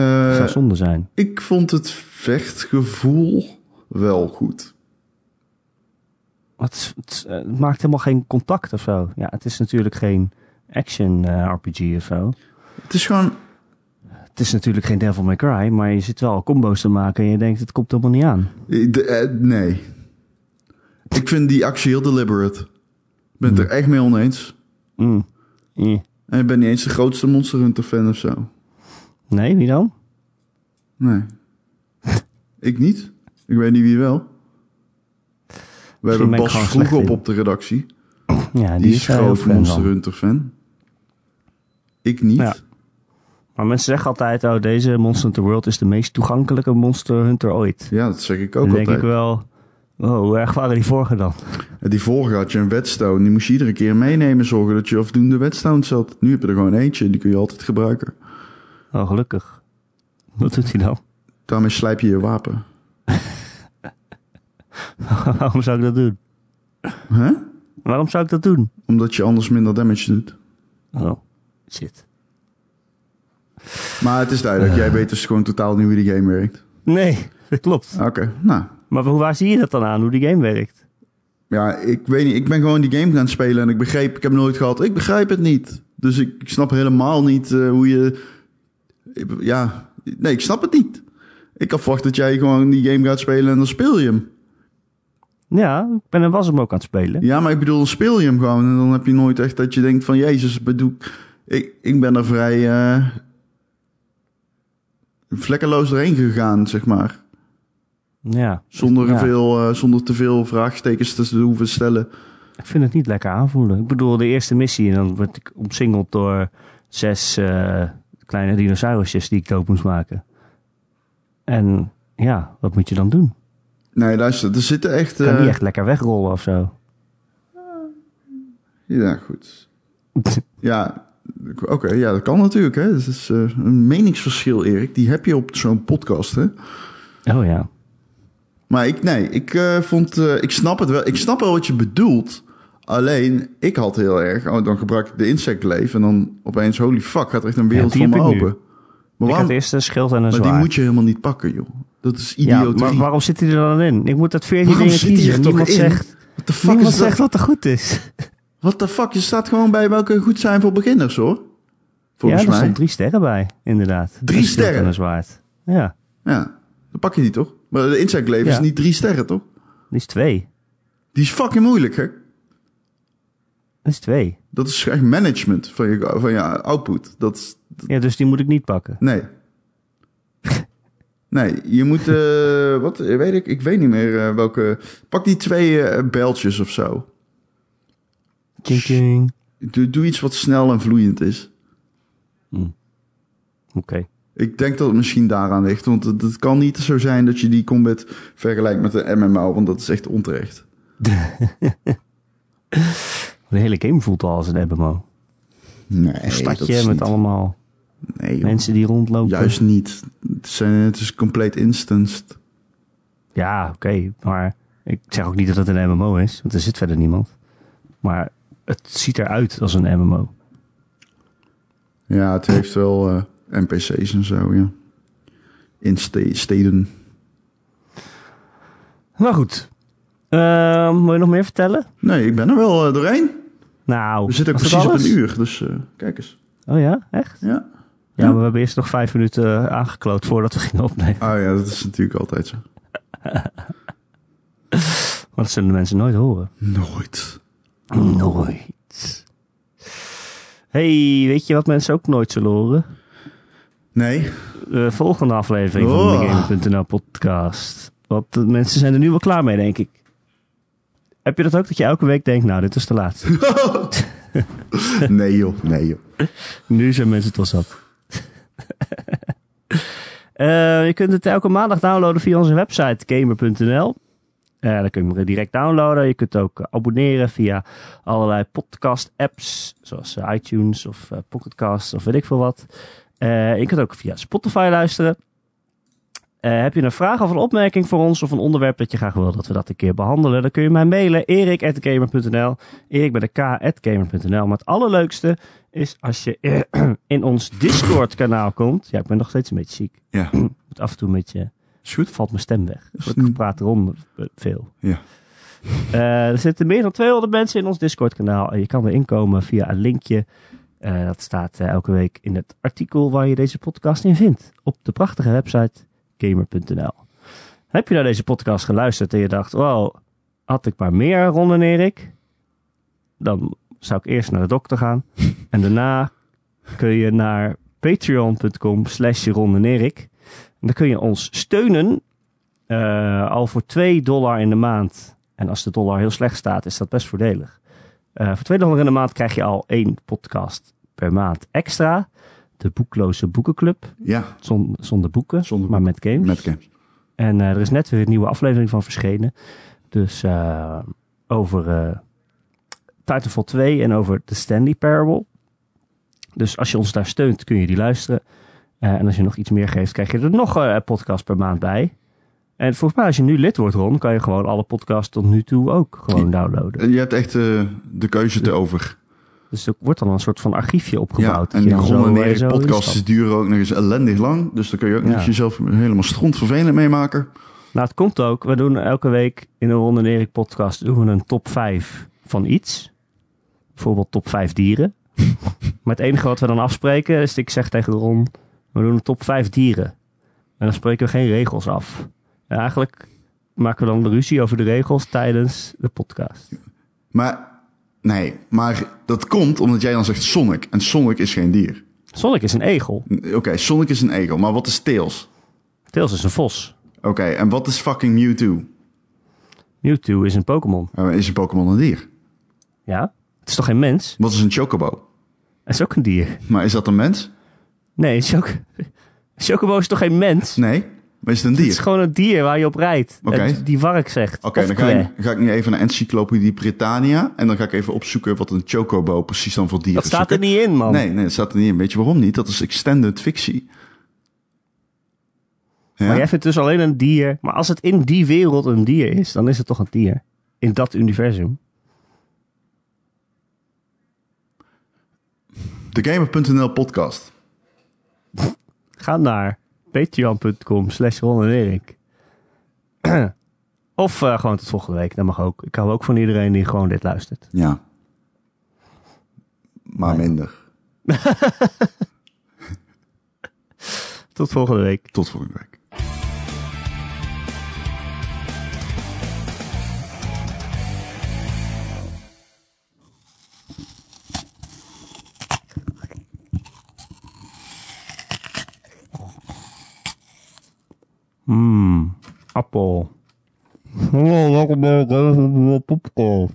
Eh, zou zonde zijn. ik vond het vechtgevoel wel goed. Het, eh, het maakt helemaal geen contact of zo. Ja, het is natuurlijk geen action eh, RPG of zo. Het is gewoon, Het is natuurlijk geen Devil May Cry, maar je zit wel combo's te maken en je denkt het komt helemaal niet aan. de- eh, nee. Ik vind die actie heel deliberate. Ik ben het er echt mee oneens. Mm. Eh. En ik ben niet eens de grootste Monster Hunter fan of zo. Nee, wie dan? Nee. <laughs> ik niet. Ik weet niet wie wel. We hebben ben ik Bas vroeg op in. op de redactie. Ja, Die, is groot Monster. Hunter fan. Ik niet. Ja. Maar mensen zeggen altijd, oh, deze Monster Hunter World is de meest toegankelijke Monster Hunter ooit. Ja, dat zeg ik ook Dan denk altijd. ik wel, oh, hoe erg waren die vorige dan? Die vorige had je een whetstone. Die moest je iedere keer meenemen. Zorgen dat je afdoende whetstones had. Nu heb je er gewoon eentje. Die kun je altijd gebruiken. Oh, gelukkig. Wat doet hij dan? Daarmee slijp je je wapen. <laughs> Waarom zou ik dat doen? Hè? Waarom zou ik dat doen? Omdat je anders minder damage doet. Oh, shit. Maar het is duidelijk. Jij weet dus gewoon totaal niet hoe die game werkt. Nee, <laughs> dat klopt. Oké, nou. Maar hoe- waar zie je dat dan aan, hoe die game werkt? Ja, ik weet niet. Ik ben gewoon die game gaan spelen en ik begreep, ik heb nooit gehad, ik begrijp het niet. Dus ik, ik snap helemaal niet eh, hoe je. Ja, nee, ik snap het niet. Ik had verwacht dat jij gewoon die game gaat spelen en dan speel je hem. Ja, ik ben en was hem ook aan het spelen. Ja, maar ik bedoel, dan speel je hem gewoon en dan heb je nooit echt dat je denkt van, Jezus, bedoel, ik, ik ben er vrij eh, vlekkeloos doorheen gegaan, zeg maar. Ja, Zonder, Ja. veel, eh, zonder te veel vraagtekens te hoeven stellen. ik vind het niet lekker aanvoelen. Ik bedoel, de eerste missie en dan word ik omsingeld door zes eh, kleine dinosaurusjes die ik dood moest maken. En ja, wat moet je dan doen? Nee, luister, er zitten echt... Kan eh, niet echt lekker wegrollen of zo. Ja, goed. <laughs> Ja, oké, ja, dat kan natuurlijk. Hè. Dat is eh, een meningsverschil, Erik. Die heb je op zo'n podcast, hè. Oh ja. Maar ik, nee, ik eh, vond... eh, ik snap het wel. Ik snap wel wat je bedoelt. Alleen, ik had heel erg... Oh, dan gebruik ik de insect leaf en dan opeens... Holy fuck, gaat er echt een wereld die voor me ik nu. open. Maar, Ik waarom, had eerst een schild en een maar die moet je helemaal niet pakken, joh. Dat is ja, idioterie. maar waarom zit hij er dan in? Ik moet dat 14 Waarom dingen kiezen. toch Niemand in? zegt, What the fuck niemand is dat? zegt wat er goed is. What the fuck? Je staat gewoon bij welke goed zijn voor beginners, hoor. Volgens ja, er mij. stond drie sterren bij, inderdaad. Drie sterren? En een zwaard. Ja, Ja, dan pak je die toch? Maar de insect is niet drie sterren, toch? die is twee. Die is fucking moeilijk, hè? Dat is twee. Dat is echt management van je, van je output. Dat is, Ja, dus die moet ik niet pakken. nee. <laughs> Nee, je moet, eh, wat weet ik, ik weet niet meer eh, welke. Pak die twee eh bijltjes of zo. Doe, doe iets wat snel en vloeiend is. Oké. Ik denk dat het misschien daaraan ligt, want het, het kan niet zo zijn dat je die combat vergelijkt met de MMO, want dat is echt onterecht. <laughs> De hele game voelt al als een MMO. Nee, Een stadje met niet. allemaal Nee, mensen die rondlopen. Juist niet. Het, zijn, het is compleet instanced. Ja, oké. maar ik zeg ook niet dat het een MMO is, want er zit verder niemand. Maar het ziet eruit als een MMO. Ja, het heeft wel eh, NPC's en zo, ja. In ste- steden. Nou goed. Ehm wil je nog meer vertellen? Nee, ik ben er wel eh, doorheen. Nou, We zitten precies op een uur, dus eh, kijk eens. Oh ja, echt? Ja. Ja, maar we hebben eerst nog vijf minuten aangekloot voordat we gingen opnemen. Oh ja, dat is natuurlijk altijd zo. <laughs> Want dat zullen de mensen nooit horen. Nooit. Nooit. hey, weet je wat mensen ook nooit zullen horen? Nee. De volgende aflevering van Oh. de Game.nl podcast. Want de mensen zijn er nu wel klaar mee, denk ik. Heb je dat ook, dat je elke week denkt, nou, dit is te laat. <laughs> nee joh, nee joh. nu zijn mensen het wel zat. Je kunt het elke maandag downloaden via onze website gamer.nl. Eh dan kun je hem direct downloaden. Je kunt ook eh, abonneren via allerlei podcast apps. Zoals eh, iTunes of Pocketcast of weet ik veel wat. Je kunt ook via Spotify luisteren. Heb je een vraag of een opmerking voor ons of een onderwerp dat je graag wil dat we dat een keer behandelen? Dan kun je mij mailen erik.gamer.nl Erik bij de k.gamer.nl Maar het allerleukste is als je <clears throat> in ons Discord kanaal komt. Ja, ik ben nog steeds een beetje ziek. Ja, Moet af en toe een beetje... is goed. Valt mijn stem weg. Ik praat eh, veel. Ja. Eh, er zitten meer dan 200 mensen in ons Discord kanaal. En je kan erin komen via een linkje. Eh, dat staat eh, elke week in het artikel waar je deze podcast in vindt. Op de prachtige website gamer.nl. Heb je naar deze podcast geluisterd en je dacht, wow, had ik maar meer Ron en Erik? Dan zou ik eerst naar de dokter gaan. <laughs> en daarna kun je naar patreon.com slash Ron en Erik. Dan kun je ons steunen. eh, al voor 2 dollar in de maand. En als de dollar heel slecht staat, is dat best voordelig. Eh, voor 2 dollar in de maand krijg je al één podcast per maand extra. De Boekloze Boekenclub. Ja, Zon- zonder boeken, Zonder maar met games. met games. En eh, er is net weer een nieuwe aflevering van verschenen. Dus over Titanfall 2 en over The Stanley Parable. Dus als je ons daar steunt, kun je die luisteren. Eh, en als je nog iets meer geeft, krijg je er nog eh, een podcast per maand bij. En volgens mij, als je nu lid wordt, Ron, kan je gewoon alle podcasts tot nu toe ook gewoon downloaden. En Je hebt echt eh, de keuze te over. Dus er wordt dan een soort van archiefje opgebouwd. Ja, en die dan Ron en zo, Erik zo podcasts duren ook nog eens ellendig lang. Dus daar kun je ook Ja. niet jezelf helemaal strontvervelend mee maken. Nou, het komt ook. We doen elke week in een Ron en Erik podcast doen we een top 5 van iets. Bijvoorbeeld top 5 dieren. <laughs> maar het enige wat we dan afspreken is, ik zeg tegen Ron, we doen een top 5 dieren. En dan spreken we geen regels af. En eigenlijk maken we dan de ruzie over de regels tijdens de podcast. Maar, nee, maar dat komt omdat jij dan zegt Sonic. En Sonic is geen dier. Sonic is een egel. Oké, Sonic is een egel. Maar wat is Tails? Tails is een vos. Oké, en wat is fucking Mewtwo? Mewtwo is een Pokémon. Eh, is een Pokémon een dier? Ja? Het is toch geen mens? Wat is een Chocobo? Het is ook een dier. Maar is dat een mens? Nee, Choc <laughs> Chocobo is toch geen mens? Nee, maar is het een Het is dier? gewoon een dier waar je op rijdt. Oké. En Die vark zegt. Oké, dan ga ik, ga ik nu even naar Encyclopedie Britannia. En dan ga ik even opzoeken wat een Chocobo precies dan voor dier Dat is. staat er niet in, man. Nee, nee, dat staat er niet in. Weet je waarom niet? Dat is extended fictie. Ja? Maar jij vindt dus alleen een dier. Maar als het in die wereld een dier is, dan is het toch een dier. In dat universum. De Gamer.nl podcast. Ga naar patreon.com slash Ron en Erik. <clears throat> of eh, gewoon tot volgende week. Dat mag ook. Ik hou ook van iedereen die gewoon dit luistert. Ja. Maar Nee. minder. <laughs> Tot volgende week. Tot volgende week. Mmm, appel. Oh, lekker bij popcorn.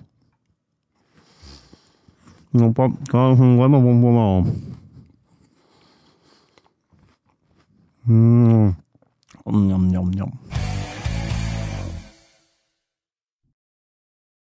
Ja, pap, kan een lemon bonbon. Mmm. Om, Yum, yum, yum.